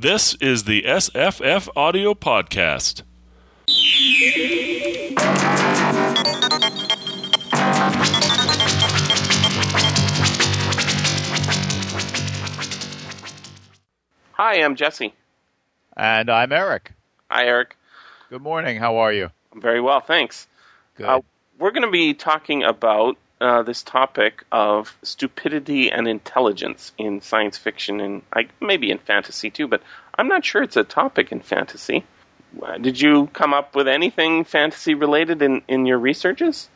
This is the SFF Audio Podcast. Hi, I'm Jesse. And I'm Eric. Hi, Eric. Good morning. How are you? I'm very well, thanks. Good. Uh, we're going to be talking about uh, this topic of stupidity and intelligence in science fiction and I, maybe in fantasy too, but I'm not sure it's a topic in fantasy. Uh, Did you come up with anything fantasy related in, in your researches?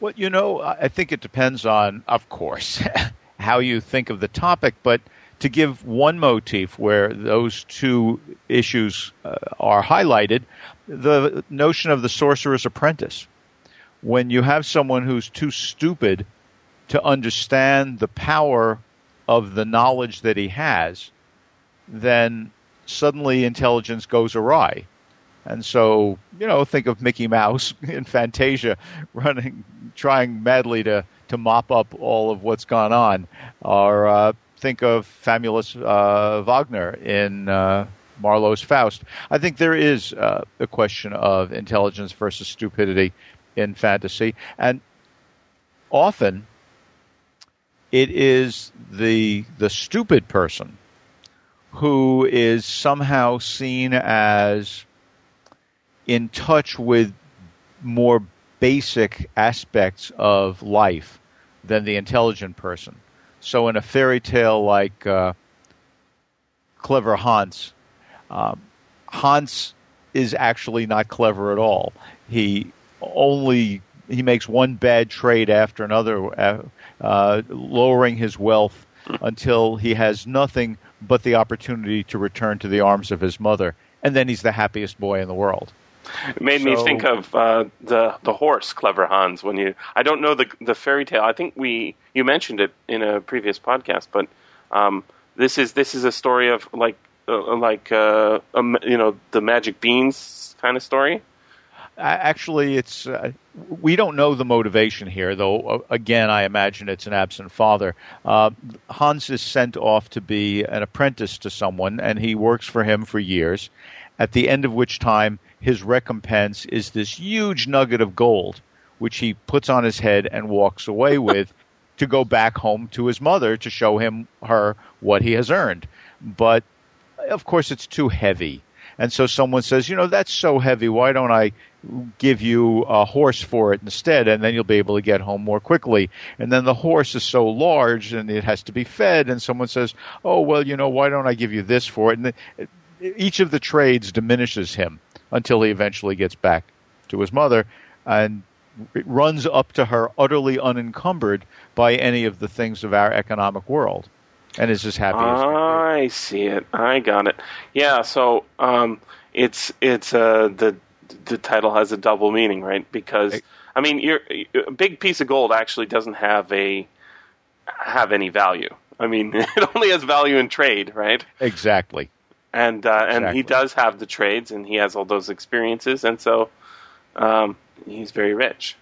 well, you know, I think it depends on, of course, how you think of the topic, but to give one motif where those two issues uh, are highlighted, the notion of the sorcerer's apprentice. When you have someone who's too stupid to understand the power of the knowledge that he has, then suddenly intelligence goes awry. And so, you know, think of Mickey Mouse in Fantasia running, trying madly to, to mop up all of what's gone on. Or uh, think of Famulus uh, Wagner in uh, Marlowe's Faust. I think there is uh, a question of intelligence versus stupidity in fantasy. And often it is the, the stupid person who is somehow seen as in touch with more basic aspects of life than the intelligent person. So, in a fairy tale like uh, Clever Hans, um, Hans is actually not clever at all. He only he makes one bad trade after another, uh, uh, lowering his wealth until he has nothing but the opportunity to return to the arms of his mother, and then he's the happiest boy in the world. It made me think of uh, the the horse, Clever Hans. When you, I don't know the the fairy tale. I think we you mentioned it in a previous podcast, but um, this is this is a story of like uh, like uh, um, you know the magic beans kind of story. Actually, it's uh, we don't know the motivation here, though. Uh, again, I imagine it's an absent father. Uh, Hans is sent off to be an apprentice to someone, and he works for him for years. At the end of which time, his recompense is this huge nugget of gold, which he puts on his head and walks away with to go back home to his mother to show him her what he has earned. But of course, it's too heavy. And so someone says, you know, that's so heavy. Why don't I give you a horse for it instead? And then you'll be able to get home more quickly. And then the horse is so large and it has to be fed. And someone says, oh, well, you know, why don't I give you this for it? And the, each of the trades diminishes him until he eventually gets back to his mother and runs up to her utterly unencumbered by any of the things of our economic world and is as happy as. I see it. I got it. Yeah. So um, it's it's uh, the the title has a double meaning, right? Because I mean, you're, a big piece of gold actually doesn't have a have any value. I mean, it only has value in trade, right? Exactly. And uh, and he does have the trades, and he has all those experiences, and so um, he's very rich.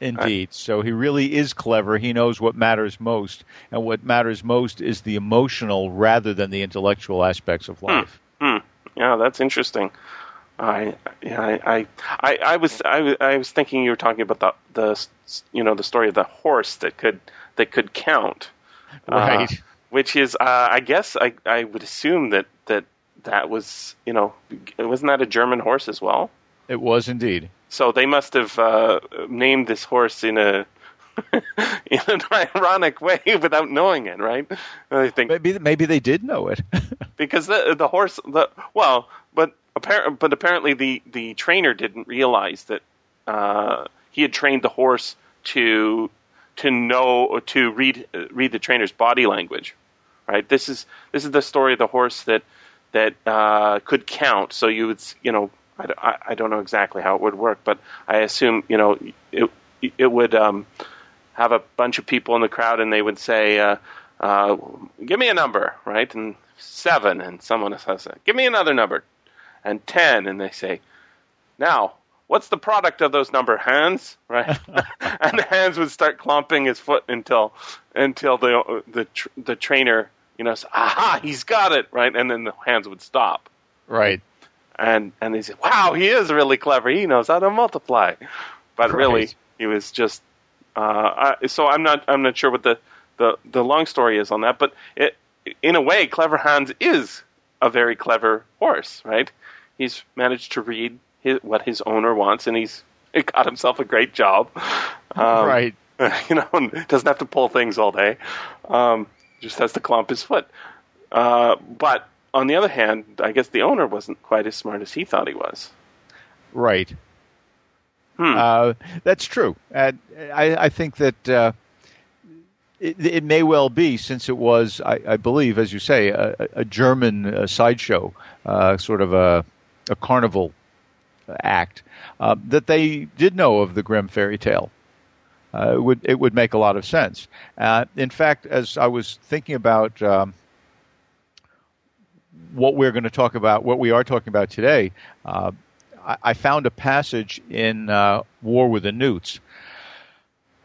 Indeed. So he really is clever. He knows what matters most, and what matters most is the emotional rather than the intellectual aspects of life. Hmm. Yeah, that's interesting. I, yeah, I, I, I, I was, I, was- I was thinking you were talking about the, the, you know, the story of the horse that could, that could count, Uh, Right. which is, uh, I guess, I, I would assume that, that, that was, you know, wasn't that a German horse as well? It was indeed. So they must have uh, named this horse in a, in an ironic way without knowing it, right? I think Maybe maybe they did know it. because the the horse the well but apparent but apparently the the trainer didn't realize that uh, he had trained the horse to to know to read read the trainer's body language right? This is this is the story of the horse that that uh, could count. So you would you know I, I, I don't know exactly how it would work but I assume you know it it would um, have a bunch of people in the crowd and they would say uh, uh, give me a number, right? And seven, and someone says, give me another number, and ten, and they say, now, what's the product of those number Hans, right? and the Hans would start clomping his foot until until the the tr- the trainer you know, say, aha, he's got it, right? And then the Hans would stop. Right. And and they said, wow, he is really clever. He knows how to multiply. But Right. really, he was just. Uh, I, so I'm not I'm not sure what the, the the long story is on that. But it, in a way, Clever Hans is a very clever horse, right? He's managed to read his, what his owner wants, and he's got himself a great job. Um, right. you know, doesn't have to pull things all day. Um, just has to clump his foot. Uh, but on the other hand, I guess the owner wasn't quite as smart as he thought he was. Right. Hmm. Uh, that's true. And I, I think that uh, it, it may well be, since it was, I, I believe, as you say, a, a German uh, sideshow, uh, sort of a, a carnival act, uh, that they did know of the Grimm fairy tale. Uh, it would it would make a lot of sense. Uh, in fact, as I was thinking about um, what we're going to talk about, what we are talking about today, uh, I, I found a passage in uh, War with the Newts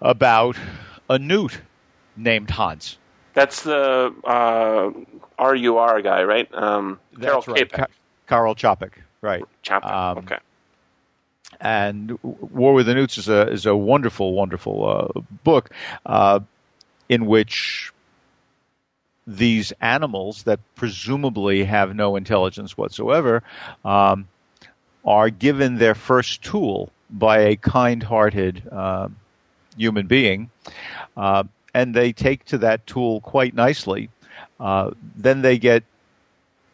about a newt named Hans. That's the uh, RUR guy, right? Um, Karel That's right. Ka- Karl Čapek, right? Čapek. Um, okay. and War with the Newts is a is a wonderful, wonderful uh, book uh, in which these animals that presumably have no intelligence whatsoever um, are given their first tool by a kind-hearted uh, human being, uh, and they take to that tool quite nicely. Uh, then they get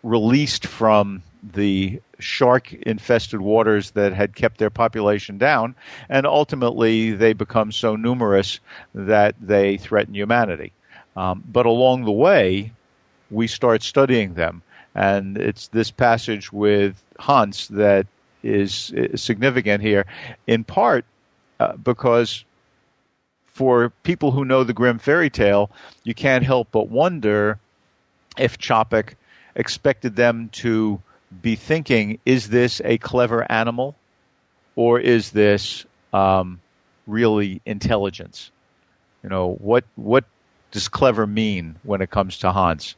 released from the shark infested waters that had kept their population down, and ultimately they become so numerous that they threaten humanity. Um, but along the way, we start studying them, and it's this passage with Hans that is, is significant here, in part uh, because for people who know the Grimm fairy tale, you can't help but wonder if Čapek expected them to be thinking, is this a clever animal or is this um, really intelligence? You know, what, what does clever mean when it comes to Hans?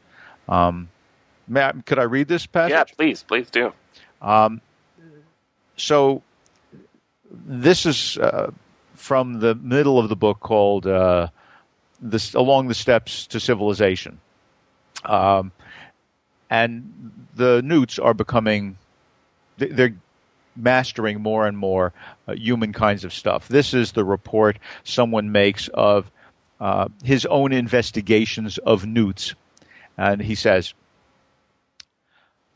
Um, Matt, could I read this passage? Yeah, please, please do. Um, so this is uh, from the middle of the book called uh, this, "Along the Steps to Civilization," um, and the Newts are becoming they- they're mastering more and more uh, human kinds of stuff. This is the report someone makes of uh, his own investigations of newts, and he says.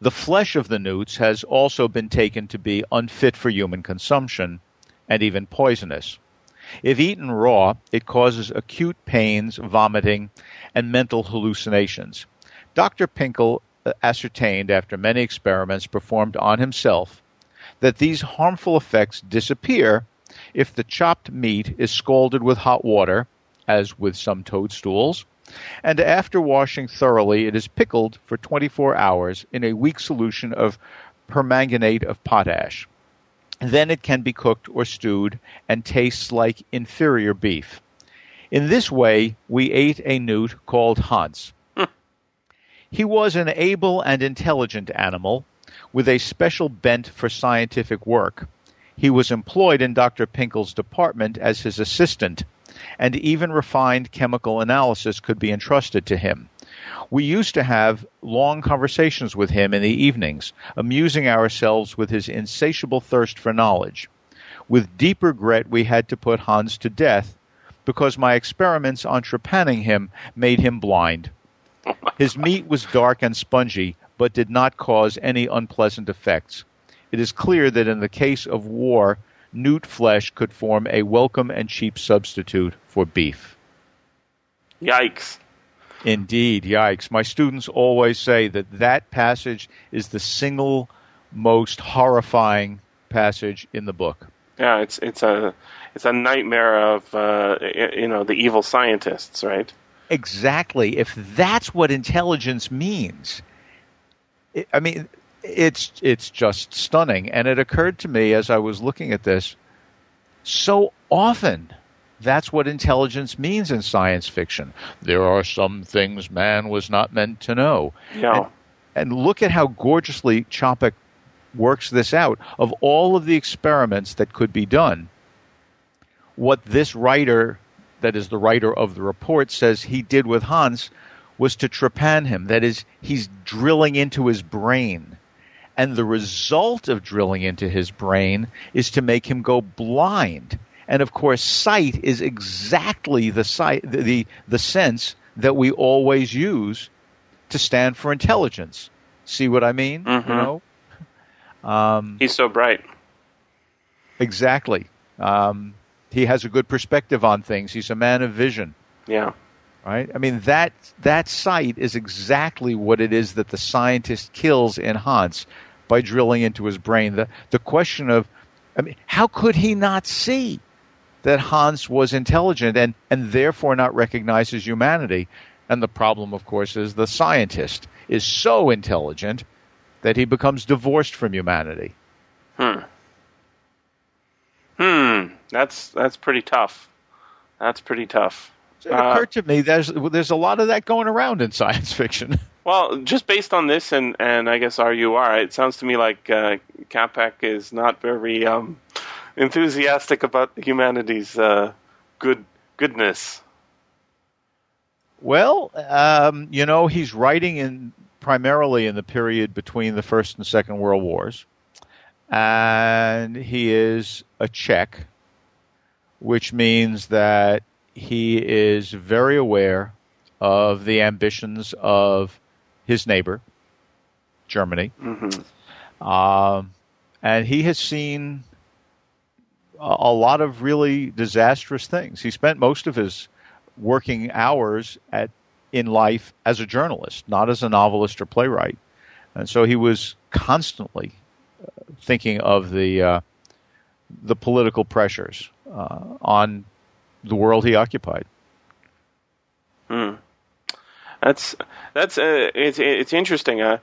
The flesh of the newts has also been taken to be unfit for human consumption and even poisonous. If eaten raw, it causes acute pains, vomiting, and mental hallucinations. Dr. Pinkel ascertained after many experiments performed on himself that these harmful effects disappear if the chopped meat is scalded with hot water, as with some toadstools, and after washing thoroughly, it is pickled for 24 hours in a weak solution of permanganate of potash. Then it can be cooked or stewed and tastes like inferior beef. In this way, we ate a newt called Hans. He was an able and intelligent animal with a special bent for scientific work. He was employed in Dr. Pinkel's department as his assistant, and even refined chemical analysis could be entrusted to him. We used to have long conversations with him in the evenings, amusing ourselves with his insatiable thirst for knowledge. With deep regret, we had to put Hans to death because my experiments on trepanning him made him blind. His meat was dark and spongy, but did not cause any unpleasant effects. It is clear that in the case of war, newt flesh could form a welcome and cheap substitute for beef. Yikes. Indeed, yikes. My students always say that that passage is the single most horrifying passage in the book. Yeah, it's it's a it's a nightmare of uh, you know the evil scientists, right? Exactly. If that's what intelligence means, it, I mean, it's it's just stunning. And it occurred to me as I was looking at this, so often that's what intelligence means in science fiction. There are some things man was not meant to know. Yeah. And, and look at how gorgeously Čapek works this out. Of all of the experiments that could be done, what this writer, that is the writer of the report, says he did with Hans was to trepan him. That is, he's drilling into his brain. And the result of drilling into his brain is to make him go blind. And of course, sight is exactly the sight, the, the sense that we always use to stand for intelligence. See what I mean? Mhm. You know? Um, He's so bright. exactly. Um, he has a good perspective on things. He's a man of vision. Yeah. right? I mean that that sight is exactly what it is that the scientist kills in Hans by drilling into his brain. The the question of I mean, how could he not see that Hans was intelligent and, and therefore not recognize his humanity? And the problem, of course, is the scientist is so intelligent that he becomes divorced from humanity. Hmm. That's that's pretty tough. That's pretty tough. It Uh, occurred to me there's there's a lot of that going around in science fiction. Well, just based on this and, and I guess RUR, it sounds to me like uh, Čapek is not very um, enthusiastic about humanity's uh, good goodness. Well, um, you know, he's writing in primarily in the period between the First and Second World Wars, and he is a Czech, which means that he is very aware of the ambitions of his neighbor, Germany, hmm um, and he has seen a, a lot of really disastrous things. He spent most of his working hours at in life as a journalist, not as a novelist or playwright, and so he was constantly uh, thinking of the uh, the political pressures uh, on the world he occupied. Hmm. That's that's uh, it's it's interesting. Uh,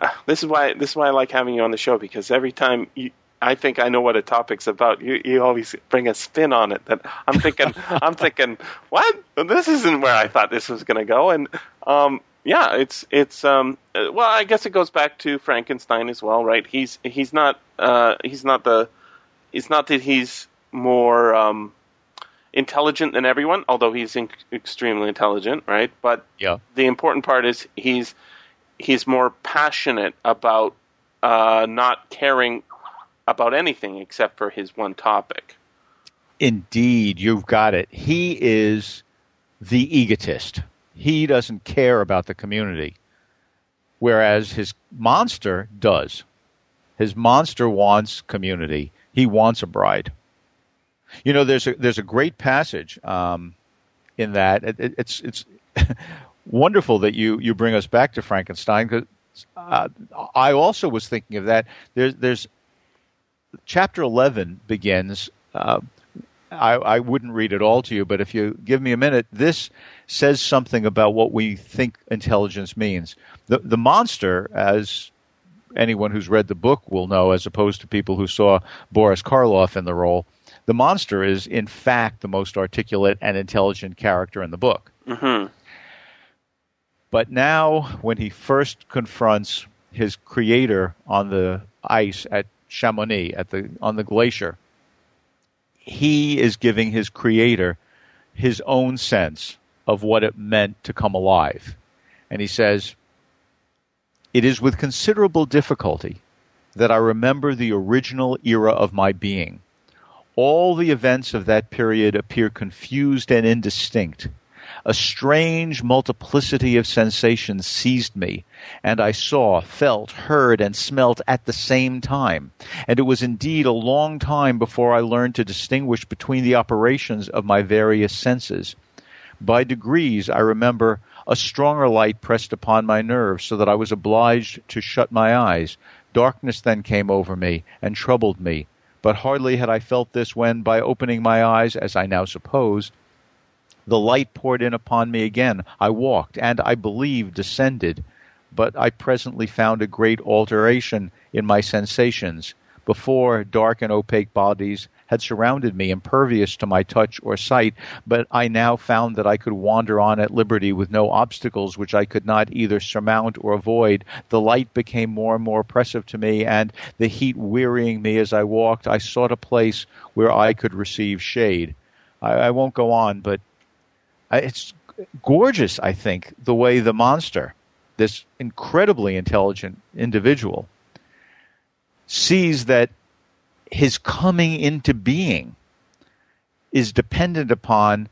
uh, this is why this is why I like having you on the show because every time you, I think I know what a topic's about, you you always bring a spin on it that I'm thinking I'm thinking what this isn't where I thought this was going to go, and um, yeah, it's it's um, uh, well I guess it goes back to Frankenstein as well, right? He's he's not uh, he's not the it's not that he's more um, intelligent than everyone, although he's in- extremely intelligent, right? But Yeah. the important part is he's he's more passionate about uh, not caring about anything except for his one topic. Indeed, you've got it. He is the egotist. He doesn't care about the community, whereas his monster does. His monster wants community. He wants a bride. You know, there's a there's a great passage um, in that. It, it, it's it's wonderful that you you bring us back to Frankenstein because uh, I also was thinking of that. There's there's chapter eleven begins. Uh, I, I wouldn't read it all to you, but if you give me a minute, this says something about what we think intelligence means. The the monster, as anyone who's read the book will know, as opposed to people who saw Boris Karloff in the role, the monster is in fact the most articulate and intelligent character in the book. hmm But now, when he first confronts his creator on the ice at Chamonix, at the on the glacier, he is giving his creator his own sense of what it meant to come alive, and he says, "It is with considerable difficulty that I remember the original era of my being. All the events of that period appear confused and indistinct." A strange multiplicity of sensations seized me, and I saw, felt, heard, and smelt at the same time. And it was indeed a long time before I learned to distinguish between the operations of my various senses. By degrees, I remember a stronger light pressed upon my nerves, so that I was obliged to shut my eyes. Darkness then came over me and troubled me. But hardly had I felt this when, by opening my eyes, as I now supposed, the light poured in upon me again. I walked, and I believe descended, but I presently found a great alteration in my sensations. Before, dark and opaque bodies had surrounded me, impervious to my touch or sight, but I now found that I could wander on at liberty with no obstacles which I could not either surmount or avoid. The light became more and more oppressive to me, and the heat wearying me as I walked, I sought a place where I could receive shade. I, I won't go on, but it's gorgeous, I think, the way the monster, this incredibly intelligent individual, sees that his coming into being is dependent upon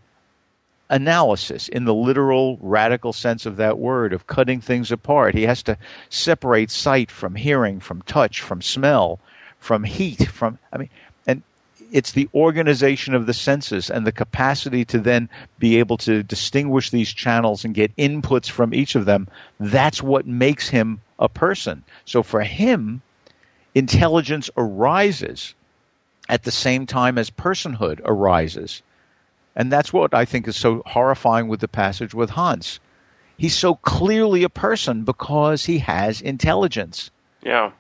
analysis in the literal radical sense of that word of cutting things apart. He has to separate sight from hearing from touch from smell from heat from i mean and it's the organization of the senses and the capacity to then be able to distinguish these channels and get inputs from each of them. That's what makes him a person. So for him intelligence arises at the same time as personhood arises. And that's what I think is so horrifying with the passage with Hans. He's so clearly a person because he has intelligence. Yeah.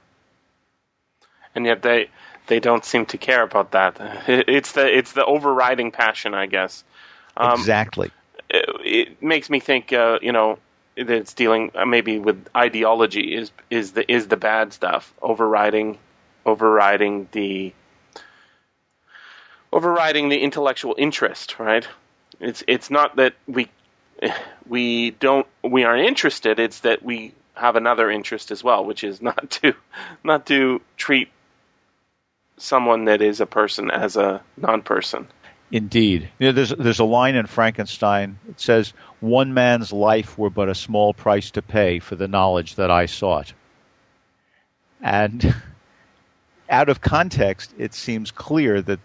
And yet they they don't seem to care about that. It's the it's the overriding passion, I guess. Um, exactly. It, it, makes me think, uh, you know, that it's dealing uh, maybe with ideology is is the is the bad stuff overriding overriding the overriding the intellectual interest, right? It's it's not that we we don't we aren't interested. It's that we have another interest as well, which is not to not to treat someone that is a person as a non-person. Indeed, you know, there's there's a line in Frankenstein. It says, "One man's life were but a small price to pay for the knowledge that I sought." And out of context, it seems clear that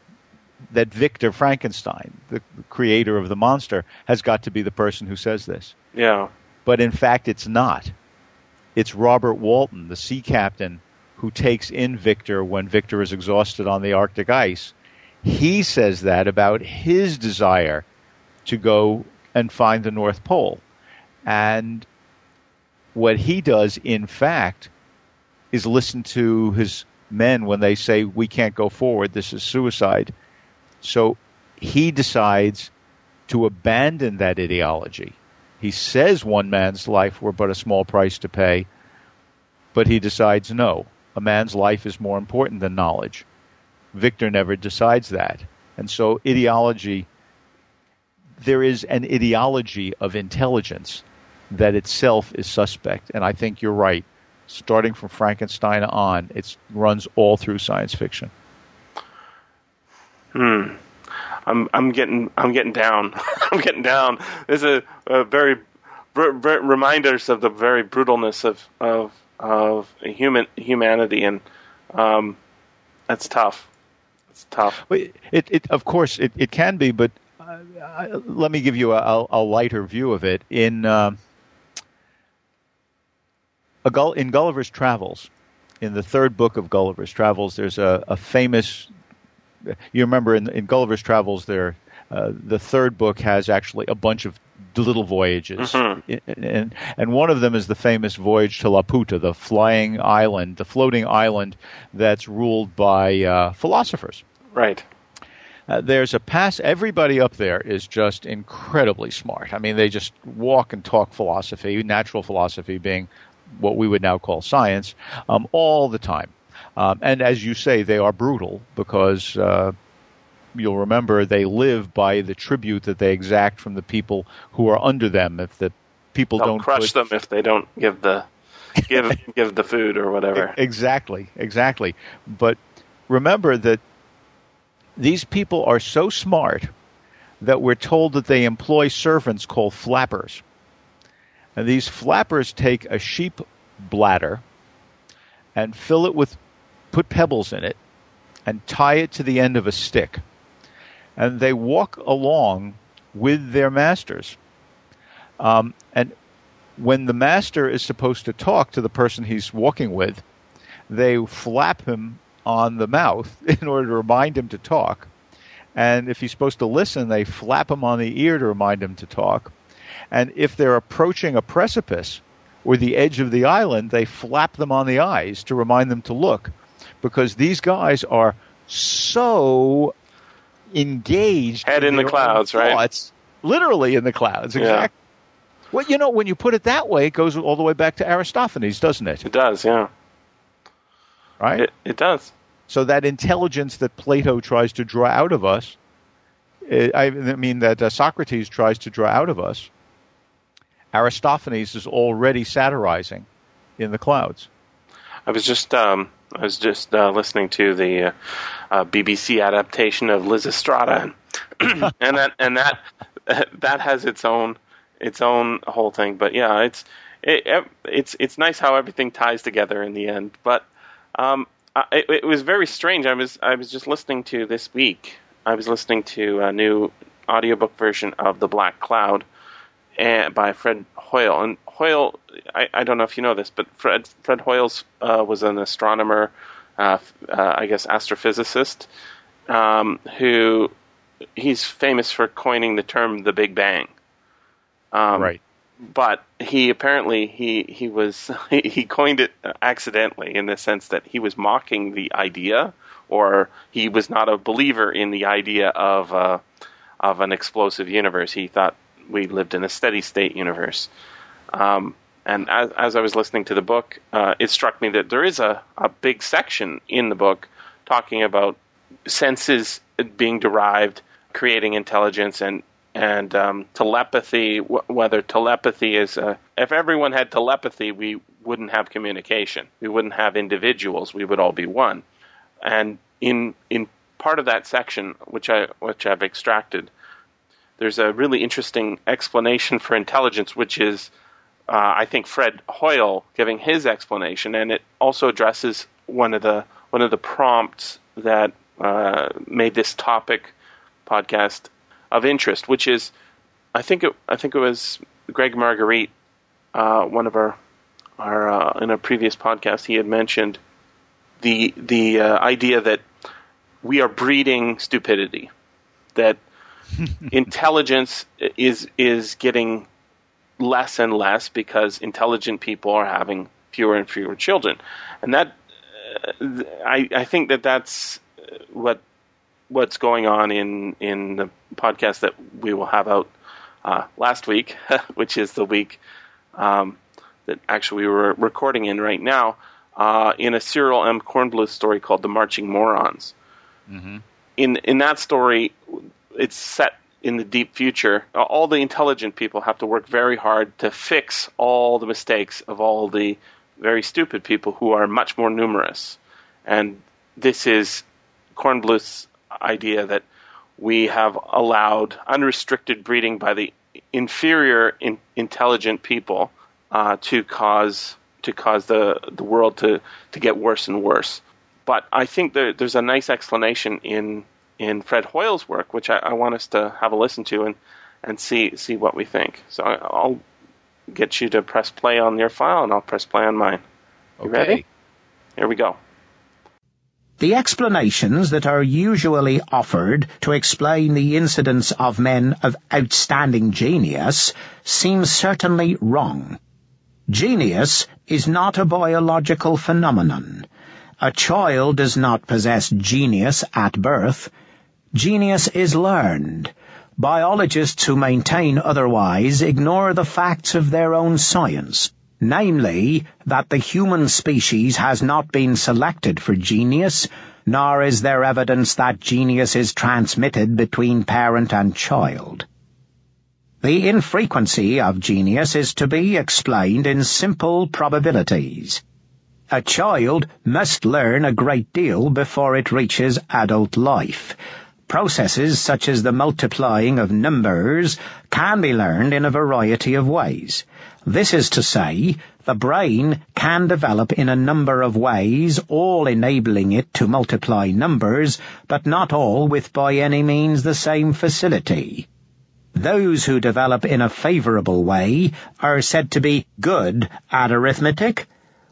that Victor Frankenstein, the creator of the monster, has got to be the person who says this. Yeah. But in fact, it's not. It's Robert Walton, the sea captain, who takes in Victor when Victor is exhausted on the Arctic ice. He says that about his desire to go and find the North Pole. And what he does, in fact, is listen to his men when they say, We can't go forward, this is suicide. So he decides to abandon that ideology. He says one man's life were but a small price to pay, but he decides no, a man's life is more important than knowledge. Victor never decides that. And so ideology, there is an ideology of intelligence that itself is suspect. And I think you're right. Starting from Frankenstein on, it runs all through science fiction. Hmm. I'm I'm getting I'm getting down. I'm getting down. There's a, a very br- br- reminders of the very brutalness of of of human humanity, and um, that's tough. It's tough. It, it of course it, it can be, but I, let me give you a, a, lighter view of it in uh, Gull, in Gulliver's Travels. In the third book of Gulliver's Travels, there's a, a famous you remember in, in Gulliver's Travels, there uh, the third book has actually a bunch of little voyages, mm-hmm. and and one of them is the famous voyage to Laputa, the flying island, the floating island that's ruled by uh, philosophers. Right. Uh, there's a pass. Everybody up there is just incredibly smart. I mean, they just walk and talk philosophy, natural philosophy being what we would now call science, um, all the time. Um, and as you say, they are brutal because uh, you'll remember they live by the tribute that they exact from the people who are under them. If the people They'll don't crush put... them if they don't give the give give the food or whatever. Exactly, exactly. But remember that these people are so smart that we're told that they employ servants called flappers. And these flappers take a sheep bladder and fill it with put pebbles in it, and tie it to the end of a stick. And they walk along with their masters. Um, and when the master is supposed to talk to the person he's walking with, they flap him on the mouth in order to remind him to talk. And if he's supposed to listen, they flap him on the ear to remind him to talk. And if they're approaching a precipice or the edge of the island, they flap them on the eyes to remind them to look because these guys are so engaged. Head in the clouds, own right? thoughts, Literally in the clouds, Yeah. exactly. Well, you know, when you put it that way, it goes all the way back to Aristophanes, doesn't it? It does, yeah. Right? It, it does. So that intelligence that Plato tries to draw out of us, eh, I mean that uh, Socrates tries to draw out of us, Aristophanes is already satirizing in the clouds. I was just um, I was just uh, listening to the uh, uh, BBC adaptation of Lysistrata, and, and that and that that has its own its own whole thing. But yeah, it's it, it's it's nice how everything ties together in the end. But um, I, it, it was very strange. I was I was just listening to this week. I was listening to a new audiobook version of The Black Cloud and by Fred Hoyle. And Hoyle, I, I don't know if you know this, but Fred Fred Hoyle's uh, was an astronomer, uh, uh, I guess astrophysicist, um, who he's famous for coining the term the Big Bang. Um, right. But he apparently he he was he, coined it accidentally in the sense that he was mocking the idea, or he was not a believer in the idea of uh, of an explosive universe. He thought we lived in a steady state universe. Um, and as, as I was listening to the book, uh, it struck me that there is a, a big section in the book talking about senses being derived, creating intelligence, and and um, telepathy. W- whether telepathy is if everyone had telepathy, we wouldn't have communication. We wouldn't have individuals. We would all be one. And in in part of that section, which I which I've extracted, there's a really interesting explanation for intelligence, which is, uh, I think, Fred Hoyle giving his explanation, and it also addresses one of the one of the prompts that uh, made this topic podcast of interest, which is, I think it I think it was Gregg Margarite, uh, one of our our uh, in a previous podcast, he had mentioned the the uh, idea that we are breeding stupidity, that intelligence is is getting less and less because intelligent people are having fewer and fewer children, and that uh, I I think that that's what what's going on in in the podcast that we will have out uh, last week, which is the week um, that actually we were recording in right now, uh, in a Cyril M. Kornbluth story called "The Marching Morons." In in that story, it's set in the deep future. All the intelligent people have to work very hard to fix all the mistakes of all the very stupid people who are much more numerous. And this is Kornbluth's idea that we have allowed unrestricted breeding by the inferior in, intelligent people uh, to cause to cause the the world to to get worse and worse. But I think there, there's a nice explanation in in Fred Hoyle's work, which I, I want us to have a listen to and and see see what we think. So I, I'll get you to press play on your file, and I'll press play on mine. You Okay. ready? Here we go. The explanations that are usually offered to explain the incidents of men of outstanding genius seem certainly wrong. Genius is not a biological phenomenon. A child does not possess genius at birth. Genius is learned. Biologists who maintain otherwise ignore the facts of their own science, namely that the human species has not been selected for genius, nor is there evidence that genius is transmitted between parent and child. The infrequency of genius is to be explained in simple probabilities. A child must learn a great deal before it reaches adult life. Processes such as the multiplying of numbers can be learned in a variety of ways. This is to say, the brain can develop in a number of ways, all enabling it to multiply numbers, but not all with by any means the same facility. Those who develop in a favorable way are said to be good at arithmetic,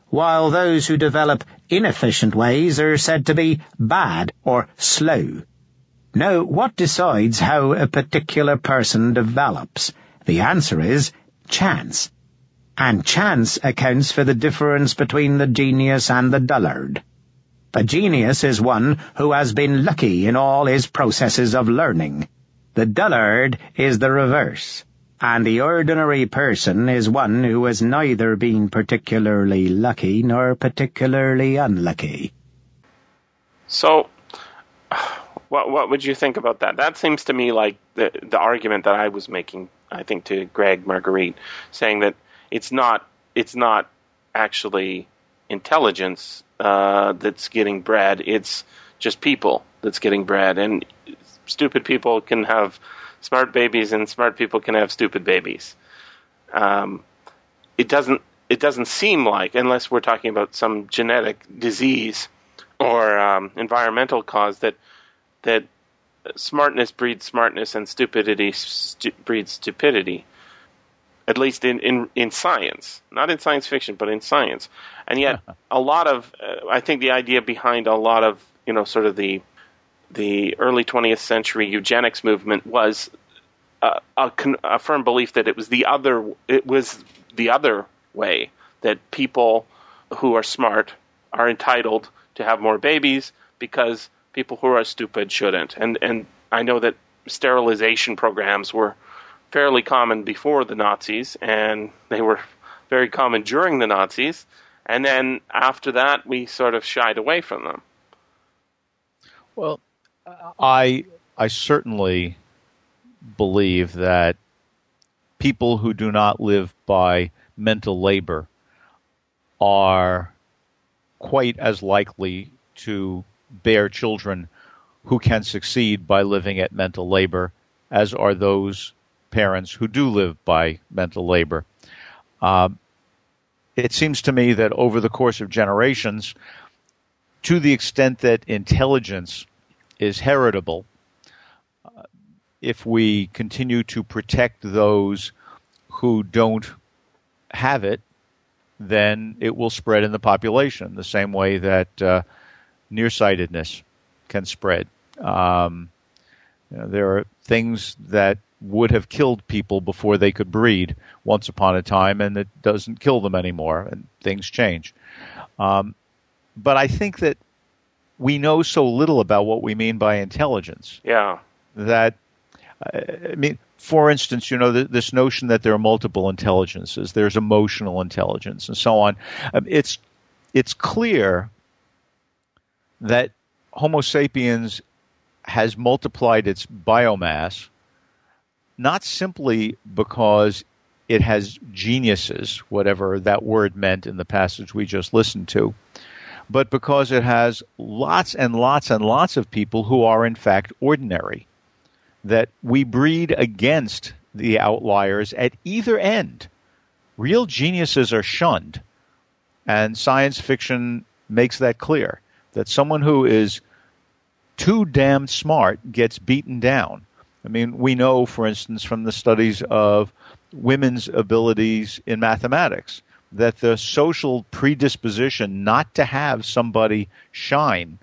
while those who develop inefficient ways are said to be bad or slow. Now, what decides how a particular person develops? The answer is chance. And chance accounts for the difference between the genius and the dullard. The genius is one who has been lucky in all his processes of learning. The dullard is the reverse, and the ordinary person is one who has neither been particularly lucky nor particularly unlucky. So, what what would you think about that? That seems to me like the the argument that I was making. I think to Gregg Margarite, saying that it's not it's not actually intelligence uh, that's getting bred. It's just people that's getting bred, and stupid people can have smart babies, and smart people can have stupid babies. Um, it doesn't it doesn't seem like, unless we're talking about some genetic disease or um, environmental cause, that that smartness breeds smartness and stupidity stu- breeds stupidity at least in, in, in science, not in science fiction, but in science. And yet, a lot of, uh, I think the idea behind a lot of, you know, sort of the, the early 20th century eugenics movement was a, a, a firm belief that it was the other, it was the other way that people who are smart are entitled to have more babies because people who are stupid shouldn't. And and I know that sterilization programs were fairly common before the Nazis, and they were very common during the Nazis. And then after that, we sort of shied away from them. Well, I I certainly believe that people who do not live by mental labor are quite as likely to bear children who can succeed by living at mental labor as are those parents who do live by mental labor. Uh, it seems to me that over the course of generations, to the extent that intelligence is heritable, uh, if we continue to protect those who don't have it, then it will spread in the population the same way that uh, nearsightedness can spread. Um, you know, there are things that would have killed people before they could breed once upon a time, and it doesn't kill them anymore, and things change. Um, but I think that we know so little about what we mean by intelligence. Yeah. That, I mean, for instance, you know, this notion that there are multiple intelligences, there's emotional intelligence, and so on. Um, it's it's clear that Homo sapiens has multiplied its biomass not simply because it has geniuses, whatever that word meant in the passage we just listened to, but because it has lots and lots and lots of people who are in fact ordinary. That we breed against the outliers at either end. Real geniuses are shunned, and science fiction makes that clear. That someone who is too damn smart gets beaten down I mean, we know, for instance, from the studies of women's abilities in mathematics, that the social predisposition not to have somebody shine,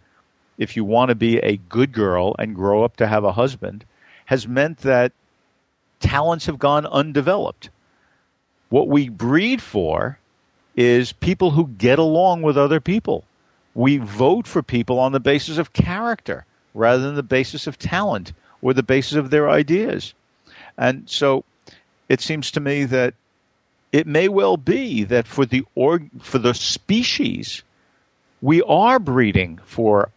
if you want to be a good girl and grow up to have a husband, has meant that talents have gone undeveloped. What we breed for is people who get along with other people. We vote for people on the basis of character rather than the basis of talent or the basis of their ideas. And so it seems to me that it may well be that for the org, for the species, we are breeding for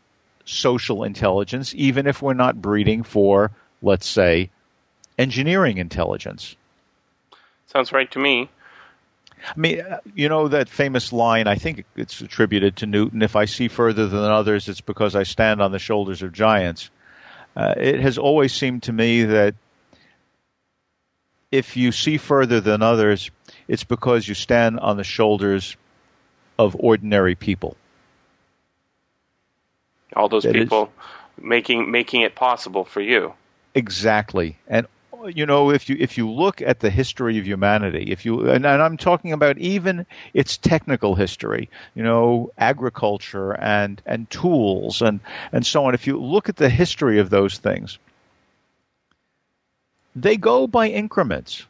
social intelligence, even if we're not breeding for, let's say, engineering intelligence. Sounds right to me. I mean, uh, you know that famous line, I think it's attributed to Newton if I see further than others, it's because I stand on the shoulders of giants. Uh, it has always seemed to me that if you see further than others, it's because you stand on the shoulders of ordinary people. All those that people is, making making it possible for you. Exactly, and you know, if you if you look at the history of humanity, if you and, and, I'm talking about even its technical history, you know, agriculture and and tools and and so on. If you look at the history of those things, they go by increments.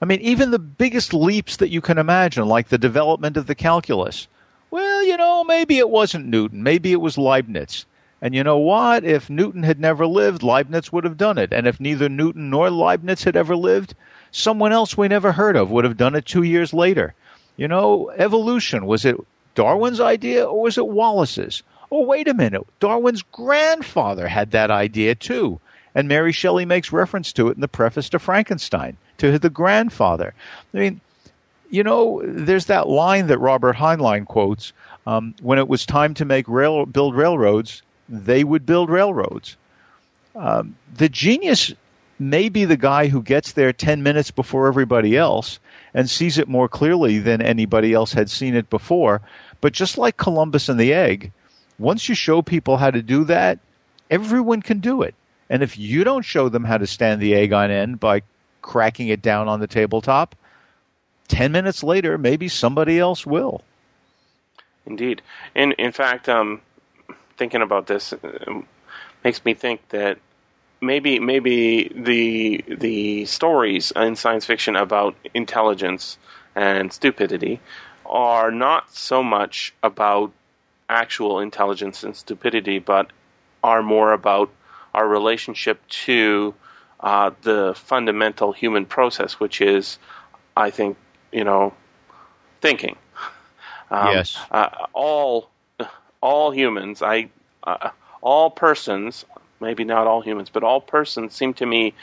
I mean, even the biggest leaps that you can imagine, like the development of the calculus, well, you know, maybe it wasn't Newton, maybe it was Leibniz. And you know what? If Newton had never lived, Leibniz would have done it. And if neither Newton nor Leibniz had ever lived, someone else we never heard of would have done it two years later. You know, evolution, was it Darwin's idea or was it Wallace's? Oh, wait a minute. Darwin's grandfather had that idea too. And Mary Shelley makes reference to it in the preface to Frankenstein, to the grandfather. I mean, you know, there's that line that Robert Heinlein quotes um, when it was time to make rail, build railroads, they would build railroads. Um, the genius may be the guy who gets there 10 minutes before everybody else and sees it more clearly than anybody else had seen it before. But just like Columbus and the egg, once you show people how to do that, everyone can do it. And if you don't show them how to stand the egg on end by cracking it down on the tabletop, 10 minutes later, maybe somebody else will. Indeed. And in fact, um, thinking about this uh, makes me think that maybe maybe the the stories in science fiction about intelligence and stupidity are not so much about actual intelligence and stupidity, but are more about our relationship to uh, the fundamental human process, which is, I think, you know, thinking. Um, yes. Uh, all all humans, I uh, all persons, maybe not all humans, but all persons seem to me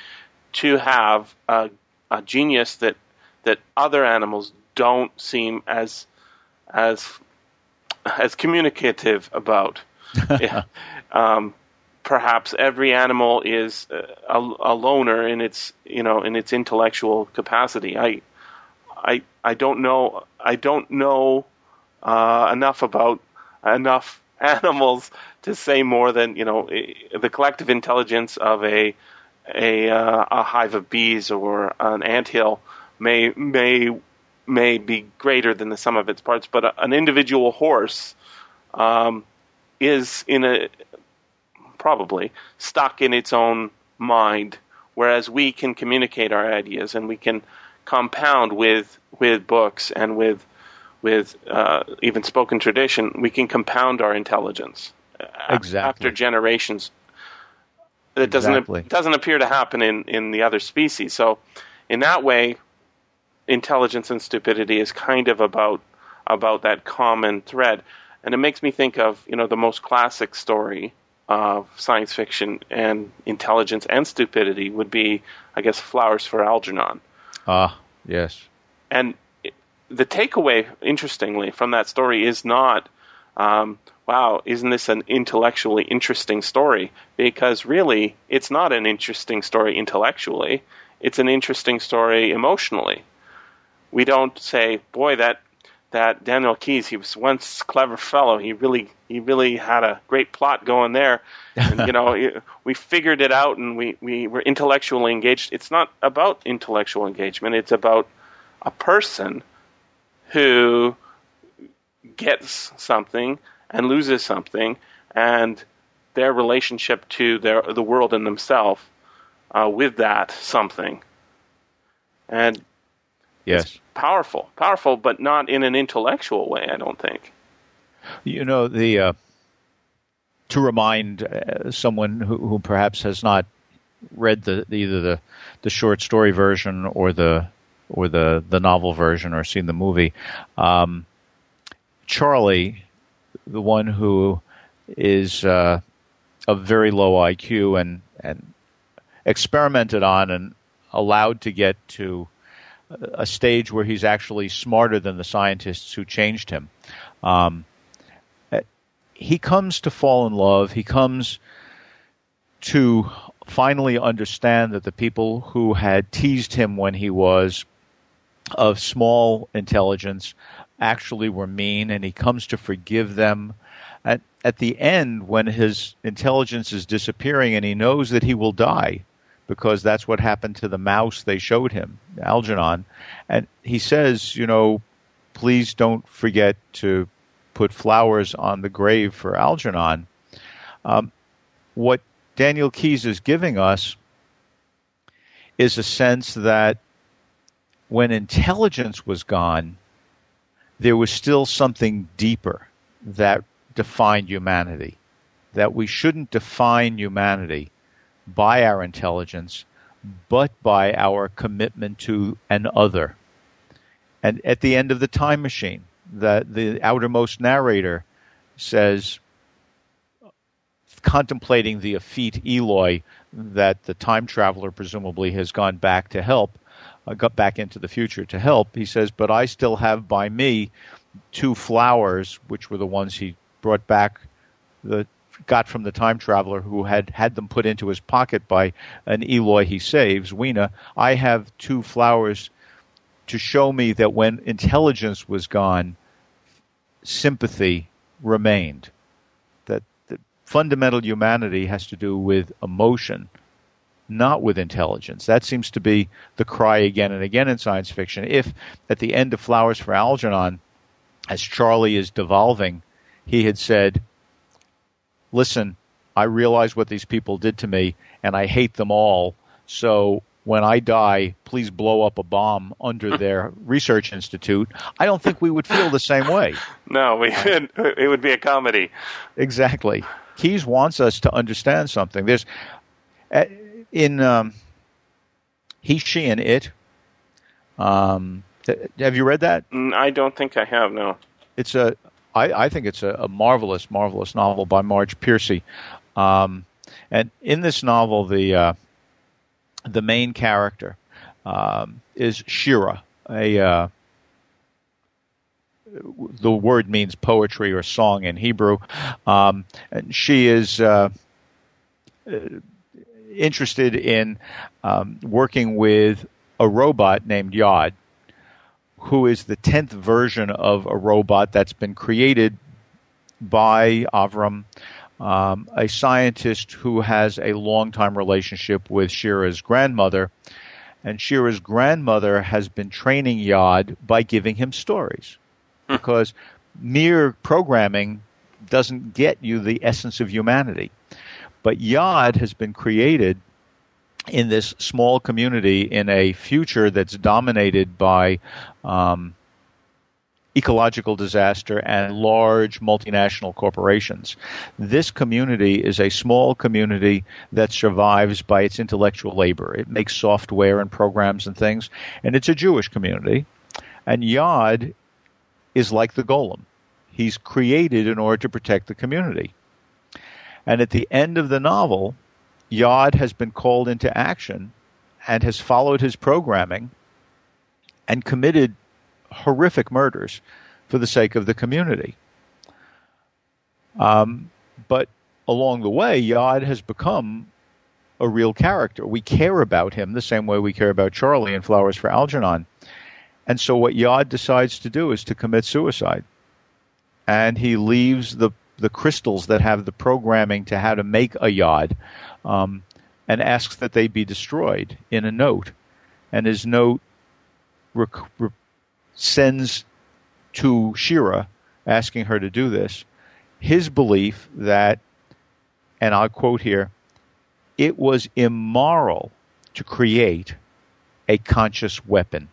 to have a, a genius that that other animals don't seem as as as communicative about. yeah. um, perhaps every animal is a, a, loner in its you know in its intellectual capacity. I I I don't know I don't know uh, enough about enough animals to say more than you know the collective intelligence of a a, uh, a hive of bees or an anthill may may may be greater than the sum of its parts, but a, an individual horse um, is in a probably stuck in its own mind, whereas we can communicate our ideas and we can compound with with books and with with uh, even spoken tradition, we can compound our intelligence exactly. after generations. It doesn't exactly. doesn't appear to happen in, in the other species. So, in that way, intelligence and stupidity is kind of about about that common thread, and it makes me think of you know the most classic story of science fiction and intelligence and stupidity would be, I guess, Flowers for Algernon. Ah, yes. And the takeaway, interestingly, from that story is not, um, wow, isn't this an intellectually interesting story? Because really, it's not an interesting story intellectually. It's an interesting story emotionally. We don't say, boy, that that Daniel Keyes, he was once a clever fellow. He really he really had a great plot going there. And, you know, we figured it out and we, we were intellectually engaged. It's not about intellectual engagement. It's about a person who gets something and loses something, and their relationship to their the world and themselves uh, with that something. And yes, powerful, powerful, but not in an intellectual way. I don't think. You know the uh, to remind uh, someone who, who, perhaps has not read the either the the short story version or the or the the novel version or seen the movie. Um, Charlie, the one who is uh, of very low IQ and and experimented on and allowed to get to a stage where he's actually smarter than the scientists who changed him. Um, he comes to fall in love. He comes to finally understand that the people who had teased him when he was of small intelligence actually were mean, and he comes to forgive them. At, at the end, when his intelligence is disappearing and he knows that he will die, because that's what happened to the mouse they showed him, Algernon, and he says, you know, please don't forget to put flowers on the grave for Algernon. Um, what Daniel Keyes is giving us is a sense that when intelligence was gone, there was still something deeper that defined humanity. That we shouldn't define humanity by our intelligence, but by our commitment to an other. And at the end of the time machine, the, the outermost narrator says, contemplating the effete Eloi that the time traveler presumably has gone back to help, Uh, got back into the future to help. He says, "But I still have by me two flowers, which were the ones he brought back, the got from the time traveler who had had them put into his pocket by an Eloi he saves, Weena. I have two flowers to show me that when intelligence was gone, sympathy remained. That, that fundamental humanity has to do with emotion, not with intelligence. That seems to be the cry again and again in science fiction. If at the end of Flowers for Algernon, as Charlie is devolving, he had said, Listen, I realize what these people did to me, and I hate them all. So when I die, please blow up a bomb under their research institute. I don't think we would feel the same way. No, we it would be a comedy. Exactly. Keyes wants us to understand something. There's in um, he, she, and it. Um, have you read that? Mm, I don't think I have. No. It's a. I, I think it's a, a marvelous, marvelous novel by Marge Piercy. Um, and in this novel, the uh, the main character um, is Shira, a uh, the word means poetry or song in Hebrew, um, and she is uh, interested in um, working with a robot named Yod, who is the tenth version of a robot that's been created by Avram um, a scientist who has a long time relationship with Shira's grandmother. And Shira's grandmother has been training Yod by giving him stories. Hmm. Because mere programming doesn't get you the essence of humanity. But Yod has been created in this small community in a future that's dominated by um, ecological disaster and large multinational corporations. This community is a small community that survives by its intellectual labor. It makes software and programs and things, and it's a Jewish community. And Yod is like the golem. He's created in order to protect the community. And at the end of the novel, Yod has been called into action and has followed his programming and committed horrific murders for the sake of the community. Um, but along the way, Yod has become a real character. We care about him the same way we care about Charlie in Flowers for Algernon. And so what Yod decides to do is to commit suicide. And he leaves the, the crystals that have the programming to how to make a Yod um, and asks that they be destroyed in a note. And his note rec- re- sends to Shira asking her to do this, his belief that, and I'll quote here, it was immoral to create a conscious weapon.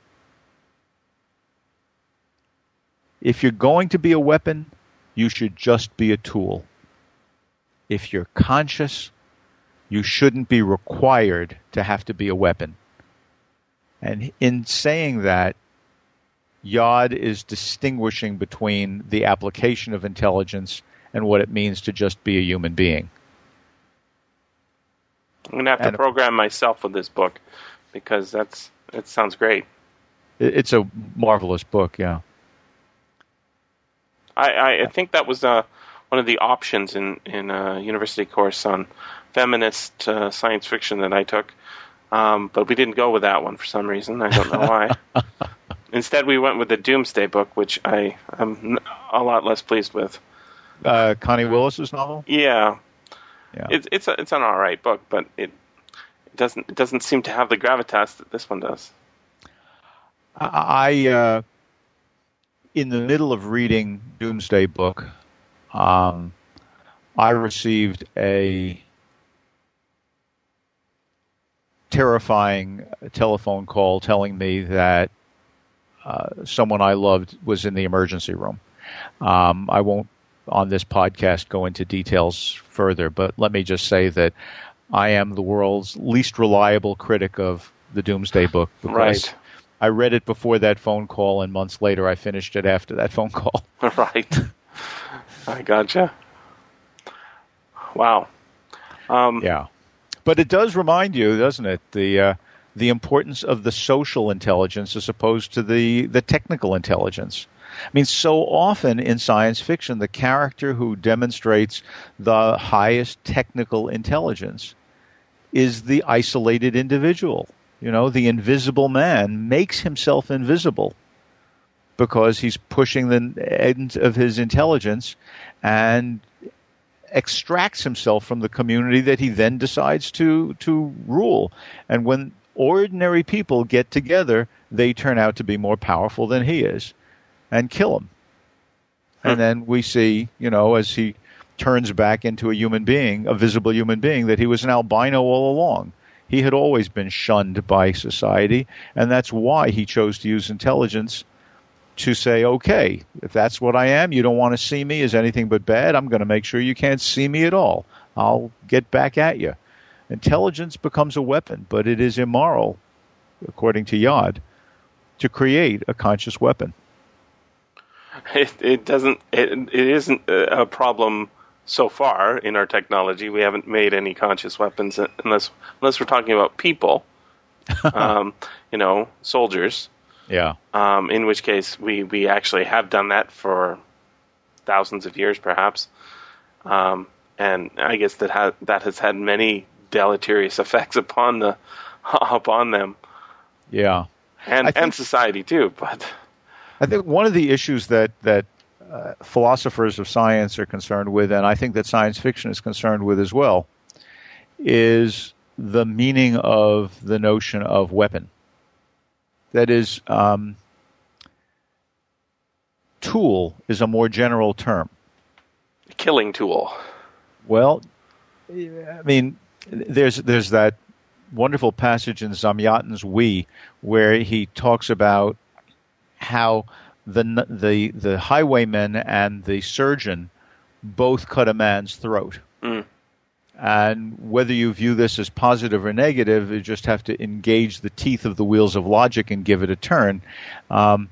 If you're going to be a weapon, you should just be a tool. If you're conscious, you shouldn't be required to have to be a weapon. And in saying that, Yod is distinguishing between the application of intelligence and what it means to just be a human being. I'm going to have to program myself with this book because that's it sounds great. It's a marvelous book, yeah. I, I think that was uh, one of the options in in a university course on feminist uh, science fiction that I took, um, but we didn't go with that one for some reason. I don't know why. Instead, we went with the Doomsday book, which I am a lot less pleased with. Uh, Connie Willis's novel. Yeah, yeah. It's it's a, it's an all right book, but it, it doesn't it doesn't seem to have the gravitas that this one does. I uh, in the middle of reading Doomsday book, um, I received a terrifying telephone call telling me that uh, someone I loved was in the emergency room. Um, I won't on this podcast go into details further, but let me just say that I am the world's least reliable critic of the Doomsday Book because Right. I read it before that phone call, and months later I finished it after that phone call. right. I gotcha. Wow. Um, Yeah, but it does remind you, doesn't it, the uh, the importance of the social intelligence as opposed to the the technical intelligence. I mean, so often in science fiction, the character who demonstrates the highest technical intelligence is the isolated individual. You know, the invisible man makes himself invisible because he's pushing the end of his intelligence and extracts himself from the community that he then decides to to rule. And when ordinary people get together, they turn out to be more powerful than he is and kill him. And hmm. then we see, you know, as he turns back into a human being, a visible human being, that he was an albino all along. He had always been shunned by society, and that's why he chose to use intelligence to say, okay, if that's what I am, you don't want to see me as anything but bad, I'm going to make sure you can't see me at all. I'll get back at you. Intelligence becomes a weapon, but it is immoral, according to Yod, to create a conscious weapon. it, it doesn't. It, it isn't a problem so far in our technology. We haven't made any conscious weapons unless unless we're talking about people. um, you know, soldiers. Yeah. Um, in which case, we, we actually have done that for thousands of years, perhaps. Um, and I guess that ha- that has had many deleterious effects upon the upon them Yeah. and think- and society too. But I think one of the issues that that uh, philosophers of science are concerned with, and I think that science fiction is concerned with as well, is the meaning of the notion of weapon. That is, um, tool is a more general term. killing tool. Well, I mean, there's there's that wonderful passage in Zamyatin's We where he talks about how the the the highwayman and the surgeon both cut a man's throat. Mm. And whether you view this as positive or negative, you just have to engage the teeth of the wheels of logic and give it a turn. Um,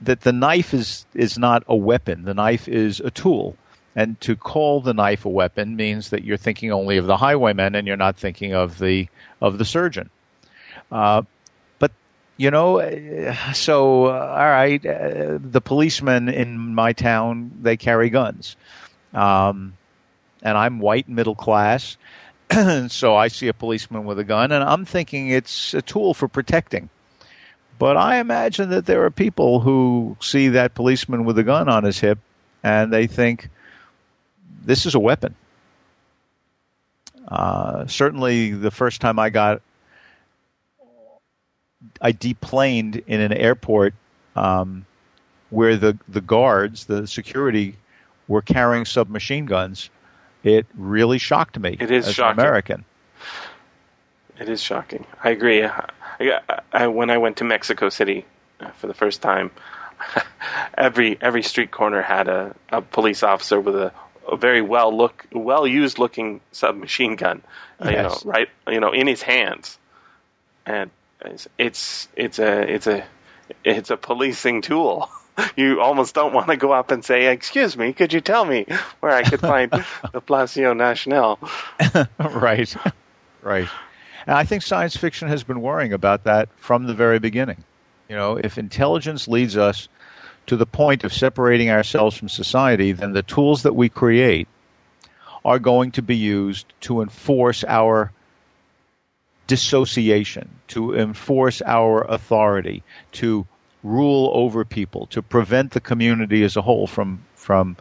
that the knife is is not a weapon. The knife is a tool. And to call the knife a weapon means that you're thinking only of the highwayman and you're not thinking of the of the surgeon. Uh, you know, uh, so uh, all right, uh, the policemen in my town they carry guns, um, and I'm white, middle class, so I see a policeman with a gun, and I'm thinking it's a tool for protecting. But I imagine that there are people who see that policeman with a gun on his hip, and they think this is a weapon. Uh, certainly, the first time I got, I deplaned in an airport um, where the the guards, the security, were carrying submachine guns. It really shocked me. It is as shocking. an American. It is shocking. I agree. I, I, when I went to Mexico City uh, for the first time, every every street corner had a, a police officer with a, a very well look well used looking submachine gun, uh, you know, right, you know, in his hands, and it's it's it's a it's a it's a policing tool. You almost don't want to go up and say, "Excuse me, could you tell me where I could find the Palacio Nacional?" right, right. And I think science fiction has been worrying about that from the very beginning. You know, if intelligence leads us to the point of separating ourselves from society, then the tools that we create are going to be used to enforce our dissociation, to enforce our authority, to rule over people, to prevent the community as a whole from from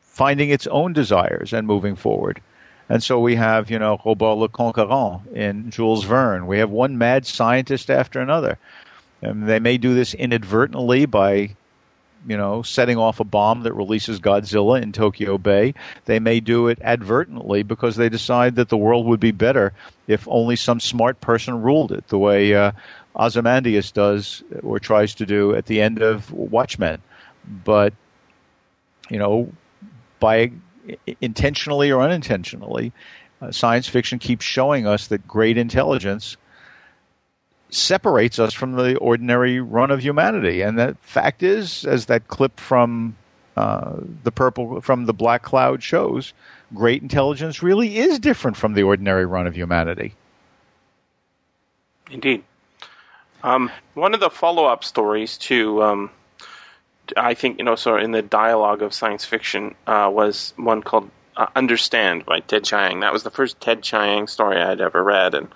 finding its own desires and moving forward. And so we have, you know, Robur Le Conquérant in Jules Verne. We have one mad scientist after another. And they may do this inadvertently by, you know, setting off a bomb that releases Godzilla in Tokyo Bay. They may do it advertently because they decide that the world would be better if only some smart person ruled it, the way uh, Ozymandias does or tries to do at the end of Watchmen. But, you know, by intentionally or unintentionally, uh, science fiction keeps showing us that great intelligence separates us from the ordinary run of humanity. And the fact is, as that clip from uh, the purple from the black cloud shows, great intelligence really is different from the ordinary run of humanity. Indeed. Um, one of the follow-up stories to, um, I think you know, so in the dialogue of science fiction uh, was one called uh, "Understand" by Ted Chiang. That was the first Ted Chiang story I'd ever read, and